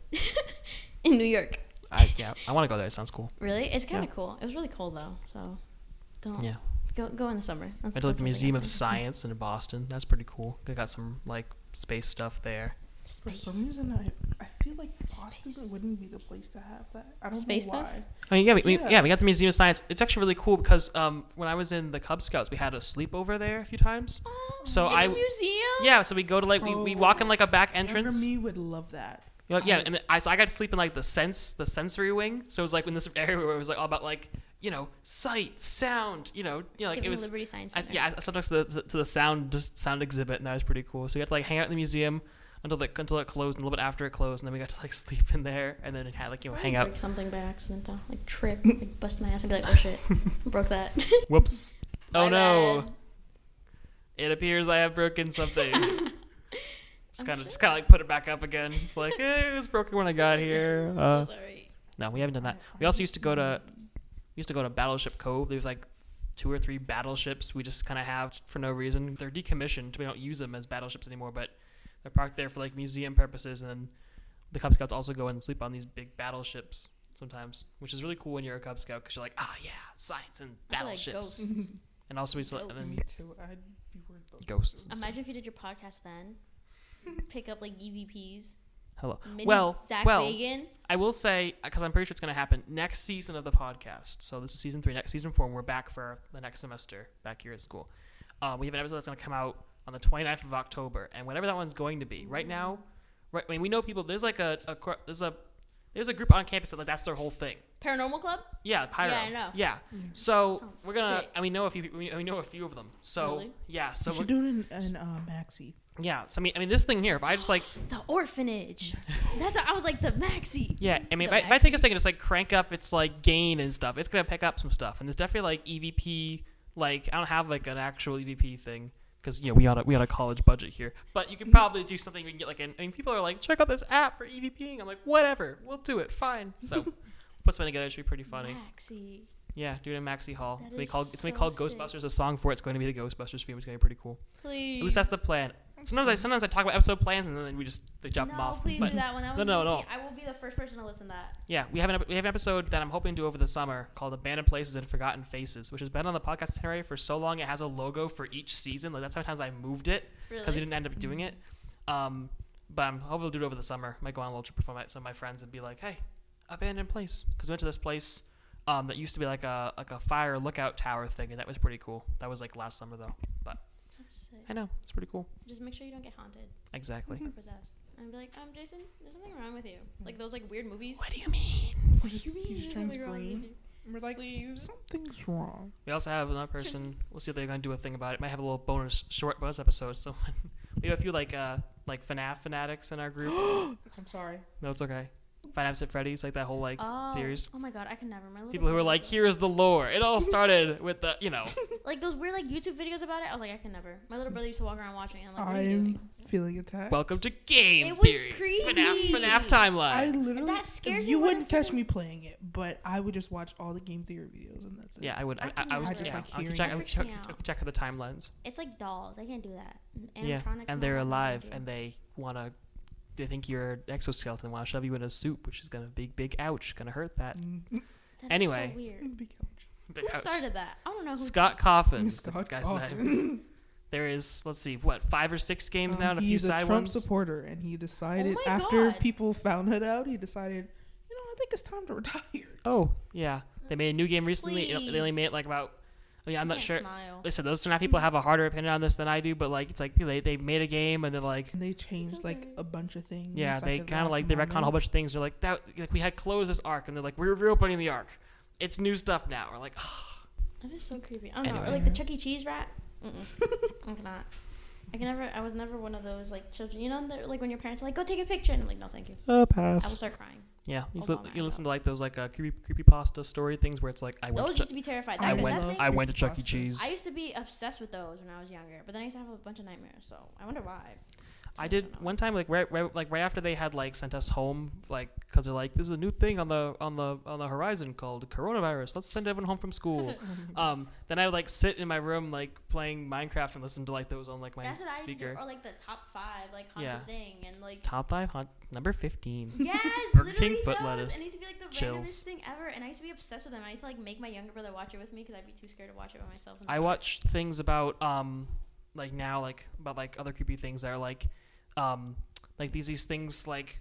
in New York. I, yeah i want to go there it sounds cool Really? It's kind of cool. It was really cold though, so don't. Yeah. Go go in the summer. That's, went to like the museum of science in boston that's pretty cool they got some like space stuff there For some reason, I, I feel like Boston wouldn't be the place to have that. I don't Space know stuff? why. I mean, yeah, we, we, Yeah. yeah, we got the Museum of Science. It's actually really cool because um, when I was in the Cub Scouts, we had a sleepover there a few times. So In I, the museum. yeah, so we go to like we, we walk in like a back entrance. me would love that. You know, yeah, and I so I got to sleep in like the sense the sensory wing. So it was like in this area where it was like all about like you know sight, sound. You know, you know like Given it was. Liberty Science I, Center. yeah, I sometimes to the to the sound just sound exhibit, and that was pretty cool. So we had to like hang out in the museum until like until it closed, and a little bit after it closed, and then we got to like sleep in there, and then it had like you know hang out. Break something by accident though, like trip, like bust my ass and be like, oh shit, broke that. Whoops! Oh My no! bad. It appears I have broken something. just kind of, just kind of like put it back up again. It's like eh, it was broken when I got here. Uh, Sorry. no, we haven't done that. We also used to go to, we used to go to Battleship Cove. There's like two or three battleships we just kind of have for no reason. They're decommissioned. We don't use them as battleships anymore, but they're parked there for like museum purposes. And then the Cub Scouts also go and sleep on these big battleships sometimes, which is really cool when you're a Cub Scout because you're like, ah, yeah, science and I feel like battleships. and also we still and then Me too. I'd be worried about ghosts. and. Imagine if you did your podcast then. Pick up like EVPs. Hello. Mini well, Zach well, Bagan. I will say because I'm pretty sure it's going to happen next season of the podcast. So this is season three. Next season four, and we're back for the next semester back here at school. Um, we have an episode that's going to come out on the 29th of October, and whatever that one's going to be. Right now, right? I mean, we know people. There's like a, a there's a there's a group on campus that like that's their whole thing. Paranormal Club? Yeah, pyro. Yeah, I know. Yeah. So Sounds we're gonna. sick. And we know a few. We we know a few of them. So Really? yeah. So we're, should do it in, in uh, Maxi. yeah. So I mean, I mean, this thing here. If I just like The orphanage. That's what I was like the maxi. Yeah, I mean, if I, if I take a second, just like crank up its like gain and stuff, it's gonna pick up some stuff. And there's definitely like EVP. Like I don't have like an actual EVP thing because you know we on a we on a college budget here. But you can mm-hmm. probably do something. We can get like an, I mean, people are like, check out this app for EVPing. I'm like, whatever, we'll do it, fine. So put something together. It should be pretty funny. Maxi. Yeah, do it in Maxi Hall. That It's gonna be called it's gonna be called sick. Ghostbusters. A song for it's going to be the Ghostbusters theme. It's gonna be pretty cool. Please. At least that's the plan. Sometimes I sometimes I talk about episode plans and then we just they drop no, them off. please But- do that one. That no, no, no. I will be the first person to listen to that. Yeah, we have an we have an episode that I'm hoping to do over the summer called "Abandoned Places and Forgotten Faces," which has been on the podcast itinerary for so long. It has a logo for each season. Like that's how many times I moved it because we didn't end up doing it. Um, but I'm hoping to do it over the summer. I Might go on a little trip with my, some of my friends and be like, "Hey, abandoned place," because we went to this place um, that used to be like a like a fire lookout tower thing, and that was pretty cool. That was like last summer though, but That's sick. I know it's pretty cool. Just make sure you don't get haunted Exactly. or possessed. And be like, um, Jason, there's something wrong with you. Like those like weird movies. What do you mean? What do you mean? he just there's turns something wrong with green. you? We're like, Please. something's wrong. We also have another person. We'll see if they're gonna do a thing about it. Might have a little bonus short bonus episode. So we have a few like uh like FNAF fanatics in our group. I'm sorry. no, it's okay. Five Nights at Freddy's, like that whole like Oh, series. Oh my god, I can never. My little People who are brother like, here's the lore. It all started with the, you know. like those weird like YouTube videos about it. I was like, I can never. My little brother used to walk around watching it. I'm like, what are you doing? I'm feeling attacked. Welcome to Game It was Theory. creepy. FNAF, FNAF I timeline. literally, That scares me you when wouldn't catch me playing it, but I would just watch all the game theory videos, and that's it. Yeah, I would. I, I I, was. never. I just yeah, like I hearing check. it. I could check, I out. could check out the timelines. It's like dolls. I can't do that. Yeah, and they're alive, and they wanna. They think you're an exoskeleton. Want to shove you in a soup, which is gonna big, big ouch. Gonna hurt that. Mm, That is anyway. so weird. big ouch. Big Who ouch. started that? I don't know who. Scott Cawthon. is the Scott guy's Cawthon. name. There is, let's see, what five or six games Um, now, and a few he's a side Trump ones. supporter, and he decided Oh after God. people found it out, he decided, you know, I think it's time to retire. Oh, yeah. They made a new game recently. you know, They only made it like about. I mean, I'm not sure. Smile. Listen, those FNAF people have a harder opinion on this than I do, but like, it's like they they made a game and they're like, And they changed like a bunch of things. yeah, at they kind of like they retcon a whole bunch of things. They're like that. Like we had closed this arc, and they're like, we're reopening the arc. It's new stuff now. We're like, oh. That is so creepy. I don't know. Anyway. Or like the Chuck E. Cheese rat. Mm-mm. I cannot. I can never. I was never one of those like children. You know, like when your parents are like, "Go take a picture," and I'm like, "No, thank you." oh, pass. I will pass. start crying. Yeah, you, li- you listen to like those like uh, creepy creepy pasta story things where it's like I went Those to used to be terrified. I That, went thing- I went to Chuck E. Cheese. I used to be obsessed with those when I was younger, but then I used to have a bunch of nightmares. So I wonder why. I did one time, like right, right, like right after they had like sent us home, like because they're like, "There's a new thing on the on the on the horizon called coronavirus. Let's send everyone home from school." um, then I would like sit in my room like playing Minecraft and listen to like those on like my That's what I used to speaker. do, or like the top five, like haunted Yeah. thing, and like Top five, haunt number fifteen. yes, Burger King literally foot those. lettuce. And it used to be like the Chills. randomest thing ever, and I used to be obsessed with them. I used to like make my younger brother watch it with me because I'd be too scared to watch it by myself. I watch things about um, like now like about like other creepy things that are like, um, like these these things like,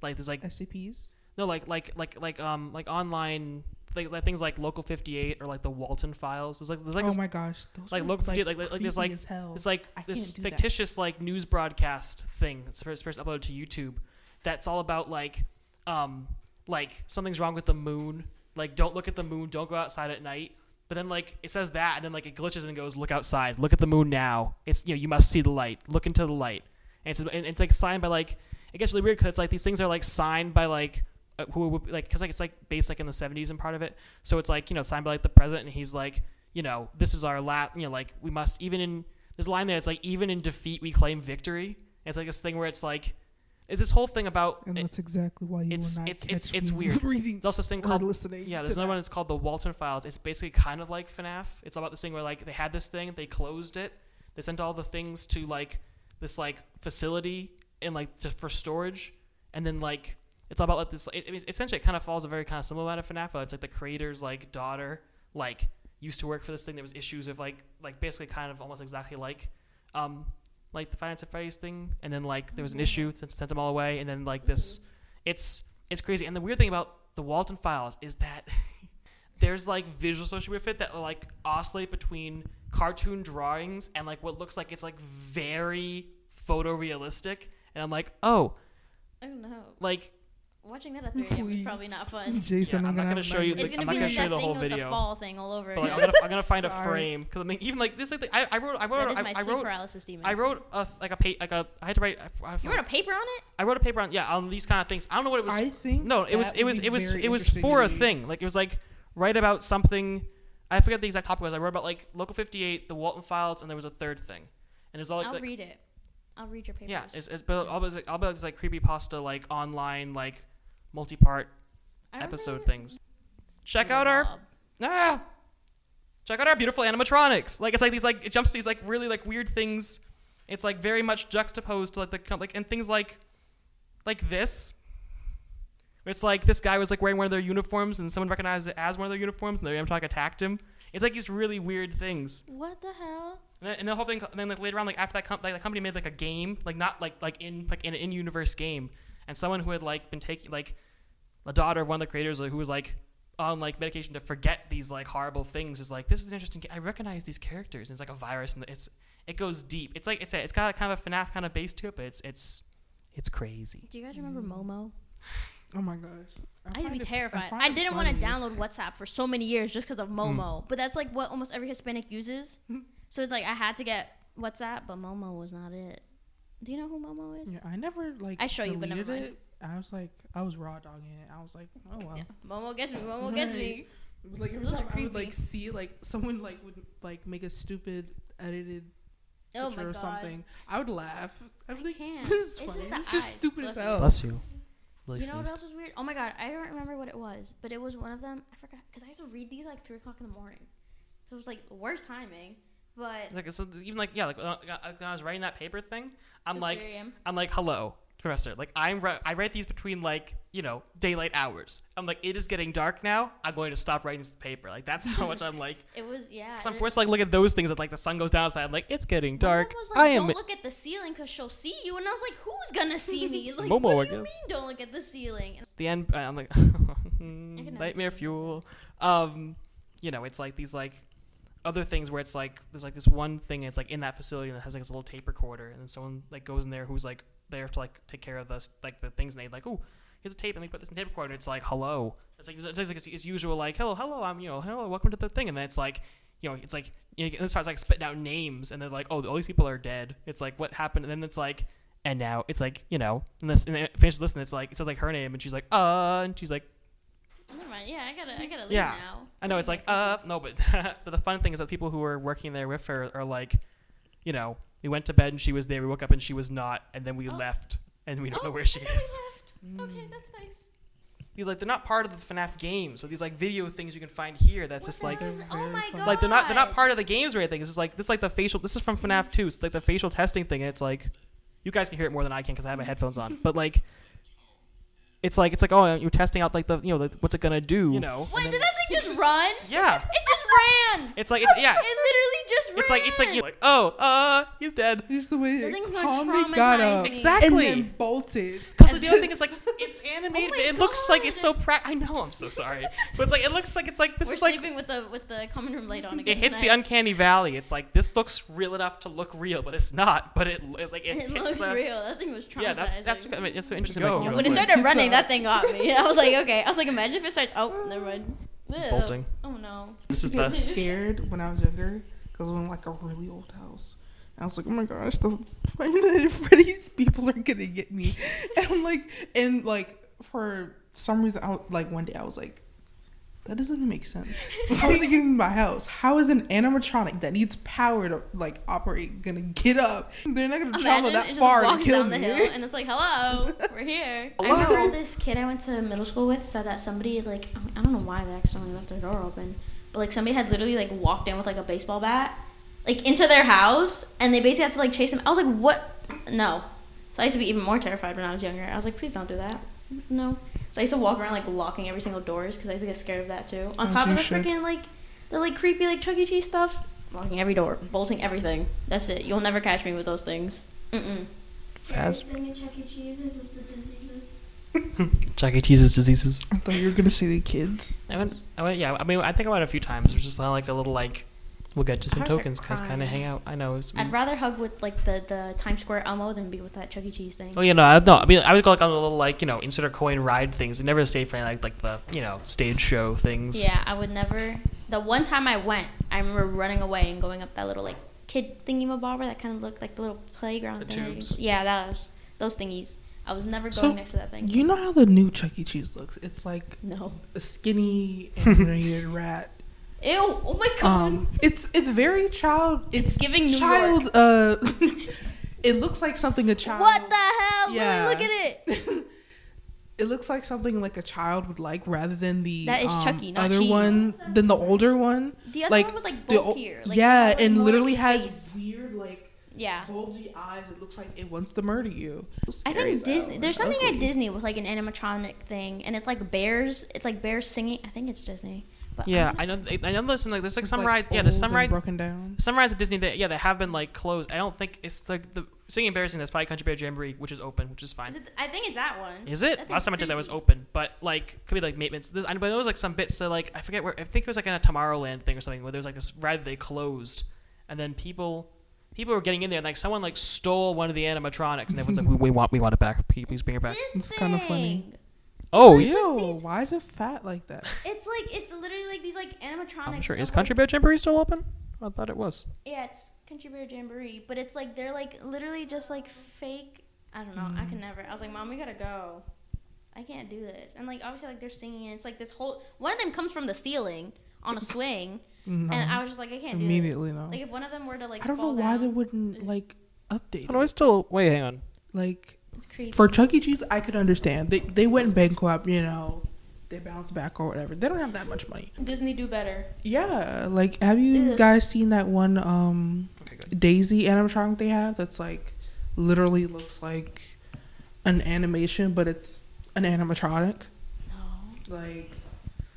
like there's like SCPs. No, like like like like um like online like, like things like Local 58 or like the Walten Files. There's like there's like oh this, my gosh, those like Local 58 like like, like this like it's like I this can't that. fictitious like news broadcast thing that's first, first uploaded to YouTube. That's all about like um like something's wrong with the moon. Like don't look at the moon. Don't go outside at night. But then like it says that and then like it glitches and goes look outside. Look at the moon now. It's you know you must see the light. Look into the light. And it's and it's like signed by like it gets really weird because it's like these things are like signed by like uh, who would like because like it's like based like in the 70s and part of it so it's like you know signed by like the president and he's like you know this is our last you know like we must even in this line there it's like even in defeat we claim victory and it's like this thing where it's like it's this whole thing about and it- that's exactly why you it's- it's- it's- it's weird. reading there's also this thing called listening. yeah, there's another that. one. It's called the Walten Files. It's basically kind of like FNAF. It's about this thing where like they had this thing, they closed it, they sent all the things to like this like facility and like just for storage, and then like it's all about like this. It, I mean, essentially, it kind of follows a very kind of similar line of FNAF. It's like the creator's like daughter like used to work for this thing. There was issues of like like basically kind of almost exactly like um like the Five Nights at Freddy's thing, and then like there was an issue that sent them all away, and then like this, it's it's crazy. And the weird thing about the Walten Files is that there's like visuals associated with it that like oscillate between cartoon drawings and like what looks like it's like very photorealistic, and I'm like, oh, oh I don't know. like Watching that at 3 a.m. is probably not fun. Jason, Yeah, I'm not gonna gonna show you It's the- gonna I'm not be gonna show you the whole thing with the fall thing all over But like, I'm gonna I'm gonna find a frame because I mean even like this like I, I wrote I wrote That is I, my I wrote paralysis demon. I wrote a like a pa- like a I had to write I, I, you wrote a paper on it? I wrote a paper on yeah on these kind of things. I don't know what it was. I think no, it was it was it was it was for a thing. Like it was like write about something. I forget the exact topic was. I wrote about like Local 58, the Walten Files, and there was a third thing. And it was all like, I'll like read it. I'll read your papers. yeah, it's, it's but all those all those like creepy pasta like online like multi-part episode things. Check out our Bob. ah, check out our beautiful animatronics. Like it's like these like it jumps to these like really like weird things. It's like very much juxtaposed to like the like and things like like this. It's like this guy was like wearing one of their uniforms and someone recognized it as one of their uniforms and the animatronic attacked him. It's like these really weird things. What the hell? And then, and the whole thing, and then like later on, like after that, com- like the company made like a game, like not like like in like in an in-universe game, and someone who had like been taking like a daughter of one of the creators who was like on like medication to forget these like horrible things is like this is an interesting. Ga- I recognize these characters. And it's like a virus, and it's it goes deep. It's like it's a, it's got a kind of a FNAF kind of base to it, but it's it's it's crazy. Do you guys remember Momo? Oh my gosh. I used to find be terrified. find I, didn't want to download WhatsApp for so many years just because of Momo. Mm. But that's like what almost every Hispanic uses. so it's like I had to get WhatsApp, but Momo was not it. Do you know who Momo is? Yeah, I never like. I show you, but never mind. it. I was like, I was raw dogging it. I was like, oh wow. Yeah. Momo gets me. Momo gets me. It was like every Those time I would like creepy. see like someone like would like make a stupid edited Oh picture my or god. something, I would laugh. I would I like, can't. this is It's funny. just the It's just eyes. stupid as Bless hell. Bless you. You know what else was weird? Oh my god, I don't remember what it was, but it was one of them. I forgot because I used to read these like three o'clock in the morning, so it was like worst timing. But Like so even like yeah like when I when I was writing that paper thing, I'm like um, I'm like hello professor like I'm ri- I write these between like you know daylight hours. I'm like it is getting dark now. I'm going to stop writing this paper. Like that's how much I'm like. it was yeah. I'm forced to like look at those things that like the sun goes down outside. I'm like it's getting dark. was I am. Don't look at the ceiling because she'll see you, and I was like, who's gonna see me? Like, Momo, what do you guess. mean? Don't look at the ceiling. And the end i'm like nightmare fuel um you know it's like these like other things where it's like there's like this one thing it's like in that facility and it has like this little tape recorder and then someone like goes in there who's like there to like take care of this like the things and they like oh here's a tape and they put this in tape recorder And it's like hello it's like it's like it's, it's usual like hello hello i'm you know hello welcome to the thing and then it's like you know it's like you know, it starts like spitting out names and they're like oh all these people are dead it's like what happened and then it's like and now it's like you know and this and it finishes listening it's like it says like her name and she's like uh and she's like never mind. Yeah, I gotta, I gotta leave Yeah. now. I know it's like uh no, but but the fun thing is that people who were working there with her are like, you know, we went to bed and she was there. We woke up and she was not, and then we Oh. left and we don't oh, know where she and then we is. left. Okay, mm. that's nice. These like they're not part of the FNAF games, but these like video things you can find here. That's What just like They're oh my god. like they're not they're not part of the games or anything. This is like this is like the facial. This is from FNAF 2. It's like the facial testing thing, and it's like you guys can hear it more than I can because I have my mm. headphones on. But like. It's like it's like oh you're testing out like the you know the, what's it gonna do you know Wait, and did then- that thing just run? yeah It just ran. it's like it's yeah It literally just ran. It's like it's like you're like, oh, uh, he's dead. Just the way The it calmly got up me. Exactly. and then bolted. Because And the other thing is like it's animated. Oh but my it looks like it's so God. pra. I know. I'm so sorry, but it's like it looks like it's like this We're is like sleeping with the with the common room light on again. it hits the uncanny valley. It's like this looks real enough to look real, but it's not. But it, it like it, It hits looks the real. That thing was traumatizing. yeah. That's that's I mean, it's so interesting. Go. Like, you know, when it started running, that thing got me. I was like, okay. I was like, imagine if it starts. Oh, never mind. Ew. Bolting. Oh no. This is the was scared when I was younger because we in like a really old house. And I was like, oh my gosh, the Freddy's people are gonna get me. And I'm like, and like for some reason, I was, like one day I was like, that doesn't even make sense. How is was thinking in my house, how is an animatronic that needs power to like operate gonna get up? They're not gonna travel that it just far to walks kill down me. the hill and it's like, hello, we're here. I remember this kid I went to middle school with said that somebody like I don't know why they accidentally left their door open, but like somebody had literally like walked in with like a baseball bat, like into their house, and they basically had to like chase him. I was like, what? No. So I used to be even more terrified when I was younger. I was like, please don't do that. No. So I used to walk around like locking every single doors because I used to get scared of that too. On As top of the should. freaking like the like creepy like Chuck E. Cheese stuff. Locking every door, bolting everything. That's it. You'll never catch me with those things. Mm-mm. Scariest thing in Chuck E. Cheese is just the diseases. Chuck E. Cheese's diseases. I thought you were gonna see the kids. I went, I went, yeah. I mean, I think I went a few times. It was just like a little like, we'll get you some I start tokens, guys. Kind of crying. hang out. I know. It's, I'd rather hug with like the the Times Square Elmo than be with that Chuck E. Cheese thing. Oh, you know, I, no. I mean, I would go like on the little like you know insert a coin ride things. I never stayed for any, like like the you know stage show things. Yeah, I would never. The one time I went, I remember running away and going up that little like kid thingy mabobber that kind of looked like the little playground The thing. tubes. Yeah, that was those thingies. I was never So, going next to that thing. You know how the new Chuck E. Cheese looks? It's like no. a skinny animated rat. Ew! Oh my god. Um, it's it's very child. It's, giving New child. Uh, it looks like something a child. what the hell? Yeah. Look at it. It looks like something like a child would like, rather than the That is um, Chucky, not other cheese. one than the older one. The other like one was like bulkier. Like, yeah, and literally has space. weird like Yeah. bulgy eyes. It looks like it wants to murder you. I think Disney. and There's something at. Disney with like an animatronic thing, and it's like bears. It's like bears singing. I think it's Disney. But Yeah, not- I know. I know. There's some like there's like It's, some like, rides. Yeah, there's old some rides. broken down. Some rides at Disney that yeah they have been like closed. I don't think it's like the singing embarrassing. That's probably Country Bear Jamboree, which is open, which is fine. Is it, I think it's that one. Is it? Last time I did that was open, but like could be like maintenance. This, I know there was like some bits that like I forget where I think it was like in a Tomorrowland thing or something where there was like this ride they closed, and then people people were getting in there and like someone like stole one of the animatronics and everyone's like we, we want we want it back. Please please bring it back. This It's kinda funny. Oh yeah, like just Ew, these- why is it fat like that? It's like it's literally like these like animatronics. I'm sure. Is Country Bear Jamboree still open? I thought it was. Yeah, it's Country Bear Jamboree, but it's like they're like literally just like fake. I don't know. I Mm. can never. I was like, Mom, we gotta go. I can't do this. And like obviously like they're singing and it's like this whole one of them comes from the ceiling on a swing, No. and I was just like, I can't do this. Immediately, no. Like if one of them were to like I don't know why down, they wouldn't like update. Oh no, it. it's still. Wait, hang on. Like. For Chuck E. Cheese, I could understand. They they went bankrupt, you know. They bounce back or whatever. They don't have that much money. Disney do better. Yeah, like have you Ugh. guys seen that one um Okay. Daisy animatronic they have that's like literally looks like an animation, but it's an animatronic. No, Like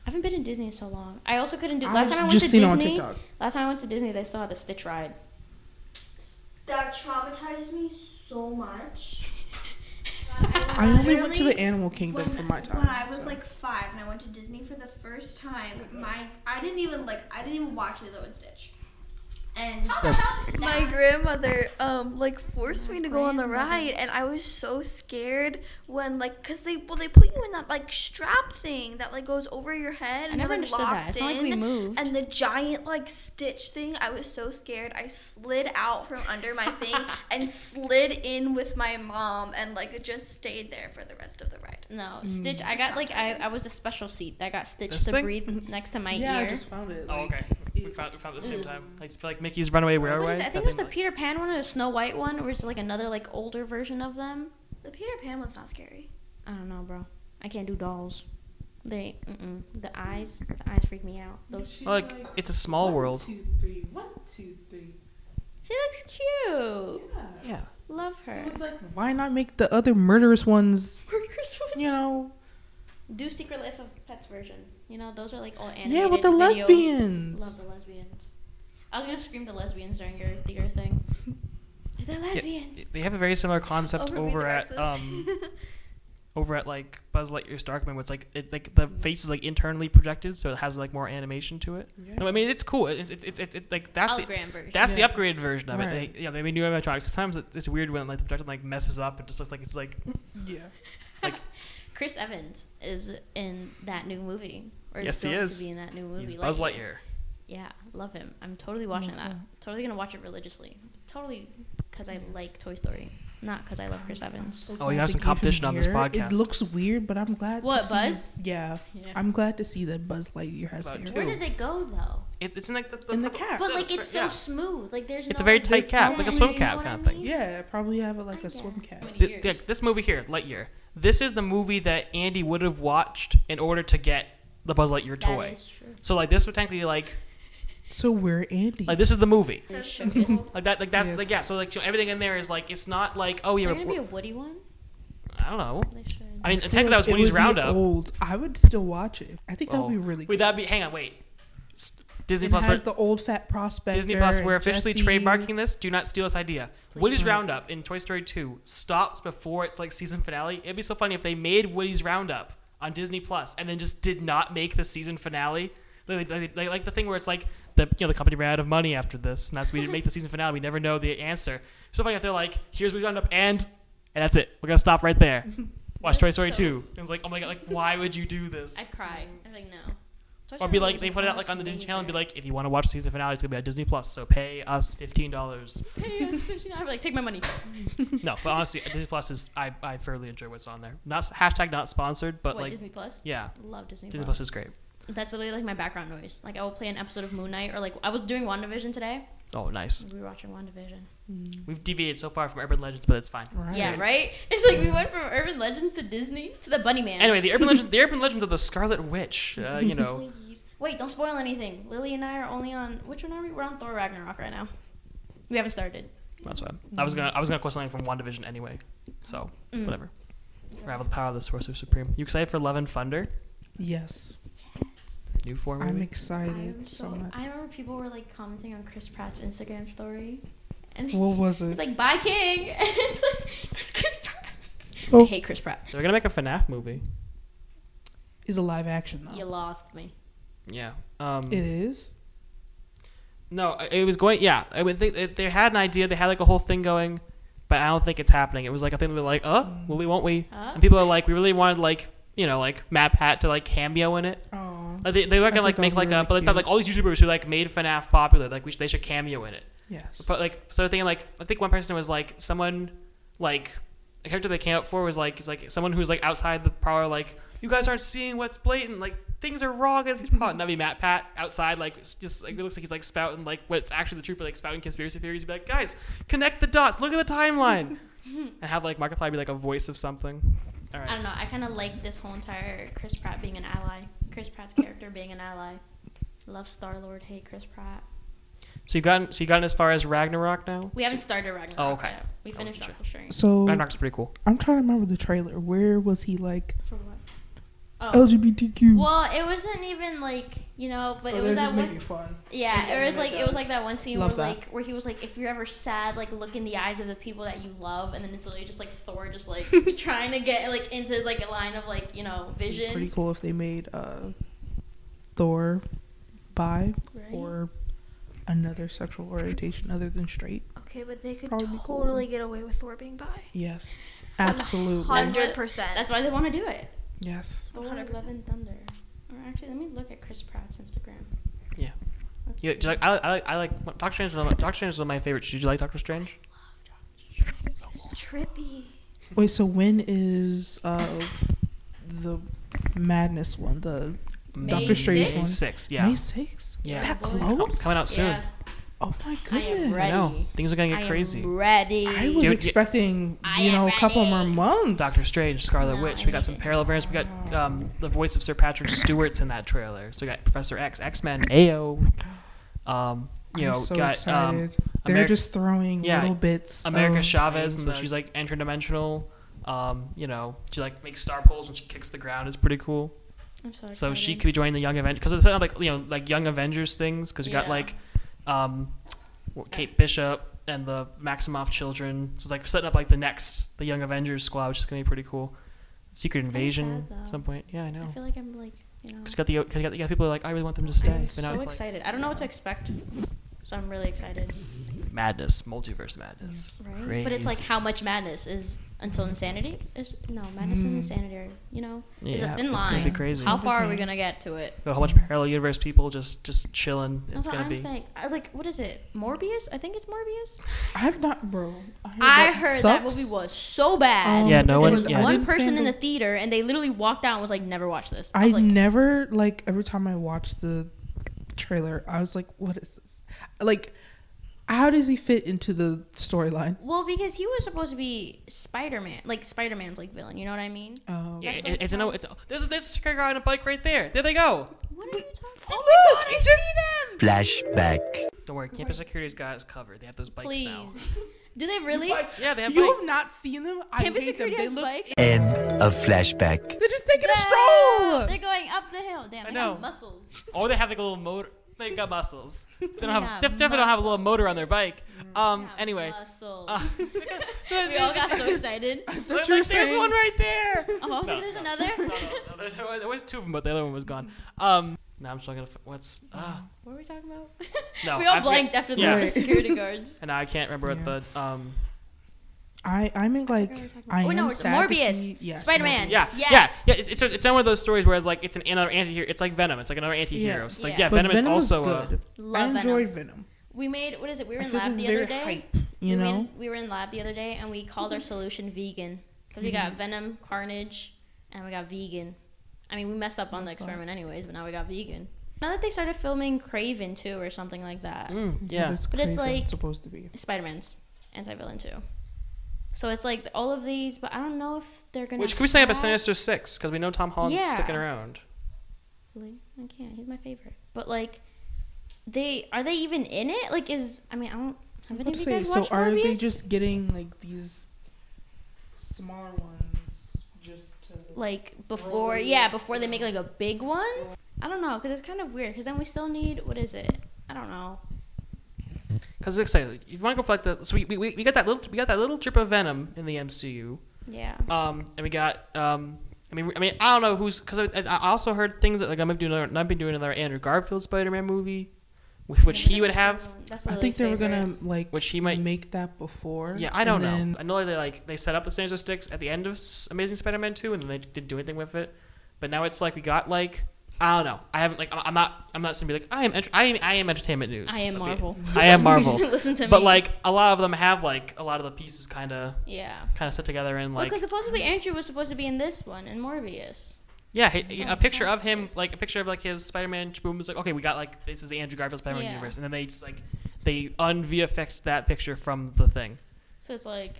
I haven't been in Disney in so long. I also couldn't do. I Last time I went just to seen it on Disney. TikTok. Last time I went to Disney, they still had the Stitch ride. That traumatized me so much. I only went to the Animal Kingdom when, for my time. When I was so. like five and I went to Disney for the first time, my I didn't even like I didn't even watch Lilo and Stitch. And my grandmother um like forced me to go on the ride and I was so scared when like cuz they well they put you in that like strap thing that like goes over your head I and never you're, like, understood that. locked It's not like we in. moved. And the giant like stitch thing, I was so scared. I slid out from under my thing and slid in with my mom and like just stayed there for the rest of the ride. No, Mm. Stitch. I got like I, I was a special seat that got Stitch This to thing? breathe next to my yeah, I ear. just found it. Oh like, okay. We found we found it at the same time. Like feel like Mickey's Runaway What Railway. I think it was thing, the Peter Pan one or the Snow White one, or is it like another like older version of them? The Peter Pan one's not scary. I don't know, bro. I can't do dolls. They, mm-mm. the eyes, the eyes freak me out. Those. she's like, it's a small one, world. two, three, one, two, three. She looks cute. Yeah. Yeah. Love her. So it's like, why not make the other murderous ones? Murderous ones. You know, Do Secret Life of Pets version. You know, those are like all animated. yeah, with the video. lesbians. Love the lesbians. I was gonna scream the lesbians during your theater thing. the lesbians. They have a very similar concept Over over, at um over at like Buzz Lightyear's Darkman, where it's like it, like the face is like internally projected, so it has like more animation to it. Yeah. No, I mean it's cool. It's it's it's, it's, it's like that's the, version. that's Yeah. the upgraded version of Right. it. They, yeah, they made new animatronics. Sometimes it's weird when like the projection like messes up. It just looks like it's like yeah. Chris Evans is in that new movie. Or Yes, he is. To be in that new movie. he's Buzz Lightyear. Yeah, love him. I'm totally watching that. Totally gonna watch it religiously. Totally because I like Toy Story, not because I love Chris oh, Evans. Oh, you have some competition on this podcast. It looks weird, but I'm glad. What, to see, Buzz? Yeah, Yeah. I'm glad to see that Buzz Lightyear has About hair. Where does it go though? It, it's in like the, the In the cap. But like it's so yeah. smooth. Like there's It's no, a very like, tight cap, like a yeah, swim you cap know what kind I of thing. Yeah, probably have it like I a swim cap. Many Th- th- this movie here, Lightyear. This is the movie that Andy would have watched in order to get the Buzz Lightyear toy. is true. So like this would technically like So we're Andy. like this is the movie. That's so cool. Like that like that's Yes. like yeah. So like you know, everything in there is like it's not like oh Is yeah. there gonna be we're- a Woody one? I don't know. I mean feel technically that was it Woody's would Roundup. Old. I would still watch it. I think that Oh. would be oh. really. Wait, cool. that'd be hang on wait. Disney it Plus, has we're- the old fat prospector. Disney Plus, we're officially Jessie. trademarking this. Do not steal this idea. Woody's Right. Roundup in Toy Story 2 stops before it's like season finale. It'd be so funny if they made Woody's Roundup on Disney Plus and then just did not make the season finale. Like, like, like, like the thing where it's like the you know the company ran out of money after this, and that's we didn't make the season finale. We never know the answer. So funny if they're like, "Here's Woody's up, and and that's it. We're gonna stop right there. Watch Toy Story so- 2. And it's like, oh my god, like why would you do this? I this? cry. I'm like, no. Toy Or be like, they put it out like on the. Disney Channel and be like, if you want to watch the season finale, it's gonna be on Disney Plus. So pay us fifteen dollars. Pay us $15. Like, take my money. No, but honestly, Disney Plus is I, I thoroughly enjoy what's on there. Not hashtag not sponsored, but what, like Disney Plus? yeah, Love Disney, Plus. Disney Plus. Plus is great. That's literally like my background noise. Like I will play an episode of Moon Knight, or like I was doing WandaVision today. Oh, nice. We were watching WandaVision. We've deviated so far from Urban Legends, but it's fine. Right. Yeah, right. It's like we went from Urban Legends to Disney to the Bunny Man. Anyway, the Urban Legends, the Urban Legends of the Scarlet Witch. Uh, you know, Please. Wait, don't spoil anything. Lily and I are only on which one are we? We're on Thor Ragnarok right now. We haven't started. that's what I was gonna. I was gonna quote something from WandaVision anyway. So Mm. whatever. Ravel the power of the Sorcerer Supreme. You excited for Love and Thunder? Yes, New form I'm excited I'm so so. much. I remember people were like commenting on Chris Pratt's Instagram story, and What was it? it's like "Bye King," and it's like it's Chris Pratt. Oh. I hate Chris Pratt. They're gonna make a FNAF movie. Is a live action though. You lost me. Yeah. Um, It is. No, it was going. Yeah, I would think they had an idea. They had like a whole thing going, but I don't think it's happening. It was like a thing. They were like, "Uh, will we? Won't we?" Uh? And people are like, "We really wanted like you know like MatPat to like cameo in it." Oh. Uh, like, they, they were gonna like make like uh, a but they thought, like all these YouTubers who like made FNAF popular, like we should, they should cameo in it. Yes. But like so thinking like I think one person was like someone like a character they came up for was like is like someone who's like outside the parlor like you guys aren't seeing what's blatant like things are wrong and that'd be MatPat outside like it's just like it looks like he's like spouting like what's actually the truth but like spouting conspiracy theories He'd be like guys connect the dots look at the timeline and have like Markiplier be like a voice of something all I don't know. I kind of like this whole entire Chris Pratt being an ally. Chris Pratt's character being an ally. Love Star Lord. Hate Chris Pratt. so you've gotten so you gotten as far as Ragnarok now We haven't started Ragnarok. Oh, okay. Yet. We finished wasn't Doctor Strange. So Ragnarok's pretty cool I'm trying to remember the trailer. Where was he like For what? Oh. LGBTQ? Well, it wasn't even like you know, but Oh, it was that just one. making fun. Yeah, Yeah, it was it like it was like that one scene Love where that. like where he was like, if you're ever sad, like look in the eyes of the people that you love, and then it's literally just like Thor just like trying to get like into his like a line of like you know vision. Pretty cool if they made uh, Thor bi Right. or another sexual orientation other than straight. Okay, but they could Probably be cool. totally get away with Thor being bi. Yes, absolutely. Hundred percent. That's why they want to do it. Yes. Thor, 100%. Love and Thunder. Or actually, let me look at Chris Pratt's Instagram. Yeah. Let's yeah, see. do you like, I, I like I like Doctor Strange. One Doctor Strange is one of my favorites. Did you like Doctor Strange? Love Doctor Strange. It's trippy. Wait, so when is uh the madness one? The May Doctor Strange 6th? one? Six. Yeah. May sixth. Yeah. That's boy. close. It's coming out soon. Yeah, Oh my I am goodness. I ready. know things are gonna I get am crazy. ready. I was Dude, expecting, I you am know, a couple more months. Doctor Strange, Scarlet No, Witch. I We got some parallel variants. We got um, the voice of Sir Patrick Stewart's in that trailer. So we got Professor X, X Men, AO. Um, you I'm know, so got um, They're Ameri- just throwing Yeah, little bits. America of Chavez, and so she's like interdimensional. Um, you know, she like makes star poles when she kicks the ground. Is pretty cool. I'm so excited. So she could be joining the Young Avengers because it's not like you know like Young Avengers things because you got like um, Kate Bishop and the Maximoff children. So it's like setting up like the next the Young Avengers squad, which is gonna be pretty cool. Secret It's Invasion sad, at some point. Yeah, I know. I feel like I'm like you know. Because you got the 'cause you got, you got people who are like I really want them to stay. I'm but so excited. I don't know what to expect, so I'm really excited. Like madness, multiverse madness. Right? But it's like how much madness is until insanity? Is no madness and insanity are you know is a thin it's gonna line. be crazy. How far are we gonna get to it? Got a whole bunch parallel universe people just just chilling. It's That's what gonna I'm be. saying. I, like what is it? Morbius? I think it's Morbius. I've not, bro. I heard, I that heard that sucks. movie was so bad. Um, Yeah, no there one- was yeah. One person in the theater, and they literally walked out and was like, "Never watch this." I I was like, never like every time I watched the trailer, I was like, "What is this?" Like, how does he fit into the storyline? well, because he was supposed to be Spider Man, like Spider Man's like villain. You know what I mean? Oh, Yeah, That's it, like it's a no. how- It's there's there's a secret guy on a bike right there. There they go. What are you talking? Oh, my look, it's just Flashback. Don't worry, campus security's got us covered. They have those bikes now. Please. Do they really? Yeah, they have you bikes. have not seen them. I Campus hate them. security They has look. bikes. End of flashback. They're just taking a stroll. They're going up the hill. Damn, I they know. have muscles. Or they have like a little motor. They've got muscles. They don't have, have def- definitely don't have a little motor on their bike. Um. Anyway. muscles. Uh, we all got so excited. Like, you were like, there's saying- one right there. Oh, I was No, like, there's no. another. no, no, no, there's, there was two of them, but the other one was gone. Um, now I'm just gonna. f- What's? Uh, What were we talking about? no, we all I forget- blanked after yeah. the security guards. And now I can't remember Yeah. what the um. I I'm in like I oh no, it's sad Morbius. yes, Spider-Man. Yeah, Yes. yeah, yeah. It's, it's, it's one of those stories where like it's an another anti-hero. It's like Venom. It's like another anti-hero. Yeah. So it's like Yeah. yeah, But Venom, is Venom was also uh, good. Love I Venom. enjoyed Venom. We made what is it? We were in lab the other day. hype. You we, were know, in, we were in lab the other day and we called our solution vegan because we Mm-hmm. got Venom, Carnage, and we got vegan. I mean, we messed up on the experiment anyways, but now we got vegan. Now that they started filming Kraven too, or something like that, mm, yeah. that's But it's Kraven like- supposed to be. Spider Man's anti villain too. So it's like all of these, but I don't know if they're gonna. Which can we say about have- Sinister Six? Because we know Tom Holland's Yeah. sticking around. Really? I can't. He's my favorite. But like, they are they even in it? Like, is I mean, I don't. Have any What of to you say? guys So watched are they just getting like these smaller ones just to like before? Yeah, before they make like a big one. I don't know, cause it's kind of weird. Cause then we still need what is it? I don't know. Because like I say, if you want to go for like the, so we, we, we got that little we got that little drip of Venom in the MCU. Yeah. Um, and we got um, I mean, I mean, I don't know who's because I, I also heard things that like I might be doing another, I've been doing another Andrew Garfield Spider-Man movie, wh- which he would have. That's I think Lily's they were gonna like Which he might- make that before. Yeah, I don't and know. then- I know they like they set up the Sinister Six at the end of Amazing Spider-Man two, and then they didn't do anything with it. But now it's like we got like I don't know. I haven't like I'm, not I'm not gonna be like I am ent- I am I am entertainment news. I am Marvel. I am Marvel. Listen to me. But like a lot of them have like a lot of the pieces kind of Yeah. kind of set together and like because supposedly Andrew was supposed to be in this one in Morbius. yeah, he- a picture of him like a picture of like his Spider-Man boom was like okay we got like this is the Andrew Garfield Spider-Man Yeah. universe and then they just like they un VFX that picture from the thing. So it's like,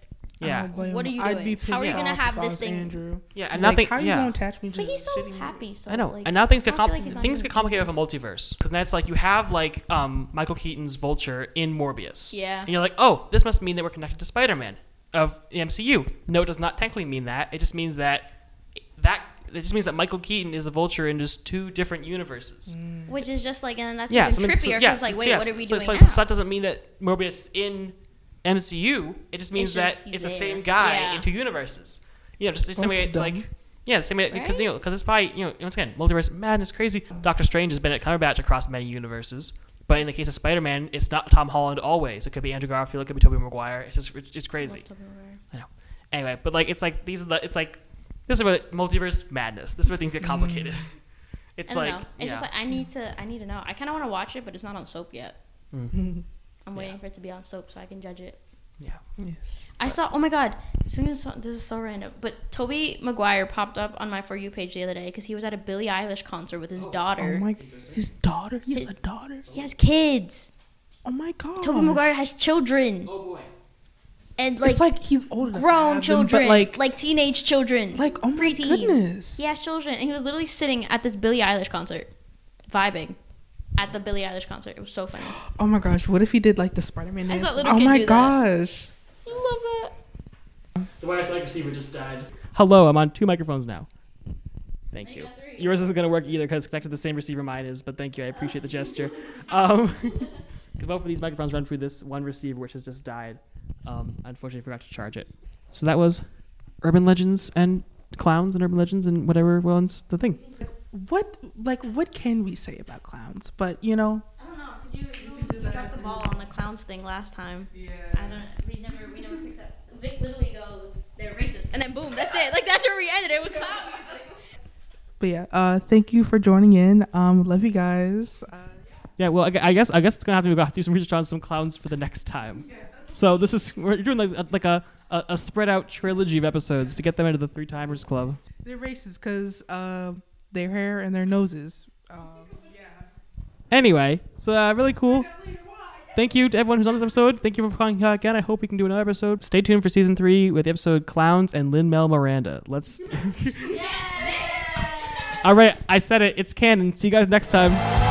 Yeah. What are him. you I'd doing? be How are you gonna off have if I this was thing- Andrew. Yeah, and Like, nothing. How you yeah. gonna attach me to but he's this so shitty happy. So I know, like, and now things I get feel compl- like he's not things doing get complicated with a multiverse because now it's like you have like um, Michael Keaton's Vulture in Morbius. Yeah. And you're like, oh, this must mean that we're connected to Spider-Man of the MCU. No, it does not technically mean that. It just means that that it just means that Michael Keaton is the Vulture in just two different universes. Which is just like, and that's Yeah, even so, I mean, so- trippier. yeah, Because like, so- wait, so what are we so, doing so, now? so that doesn't mean that Morbius is in MCU. It just means It's that just he's it's the there. same guy Yeah. in two universes. You know, just the same way That's it's like yeah, the same way because Right? you know because it's probably you know once again multiverse madness crazy. Doctor Strange has been at Cumberbatch across many universes, but in the case of Spider Man, it's not Tom Holland always. It could be Andrew Garfield, it could be Tobey Maguire. It's just it's crazy. I know. Anyway, but like it's like these are the it's like this is where multiverse madness. This is where things get complicated. It's I don't like know. It's yeah. just like I need to. I need to know. I kind of want to watch it, but it's not on soap yet. Hmm. I'm waiting for it to be on soap so I can judge it. yeah. Yes. I saw. Oh my god, this is so, this is so random. But Tobey Maguire popped up on my for you page the other day because he was at a Billie Eilish concert with his Oh daughter. Oh my, his daughter. He has His- a daughter. he has kids. Oh my god. Tobey Maguire has children, Oh boy. and like, it's like he's old grown have them, children, but like, like teenage children, like oh my preteen. goodness. He has children, and he was literally sitting at this Billie Eilish concert, vibing at the Billie Eilish concert. It was so funny. Oh my gosh, what if he did like the Spider-Man? I dance? saw little oh kid my do that. gosh. I love that. The wireless mic receiver just died. Hello, I'm on two microphones now. Thank you. got. Yours isn't going to work either because it's connected to the same receiver mine is, but thank you. I appreciate the gesture. Um, because both of these microphones run through this one receiver, which has just died. Um, unfortunately, forgot to charge it. So that was urban legends and clowns and urban legends and whatever one's the thing. What like what can we say about clowns? But you know, I don't know because you, you, you dropped the ball on the clowns thing last time. yeah. I don't. We never. We never picked up. Vic literally goes, "They're racist," and then boom, that's it. Like that's where we ended it with clown music. But yeah, uh, thank you for joining in. Um, love you guys. Uh, Yeah, well, I I guess I guess it's gonna have to we have to do some research on some clowns for the next time. So this is we're doing like a, like a, a, a spread out trilogy of episodes to get them into the Three Timers Club. they're racist because uh, their hair and their noses. Um, Anyway, so uh, really cool. Thank you to everyone who's on this episode. Thank you for calling uh, again. I hope we can do another episode. Stay tuned for season three with the episode Clowns and Lin-Manuel Miranda. Let's. All right, I said it. It's canon. See you guys next time.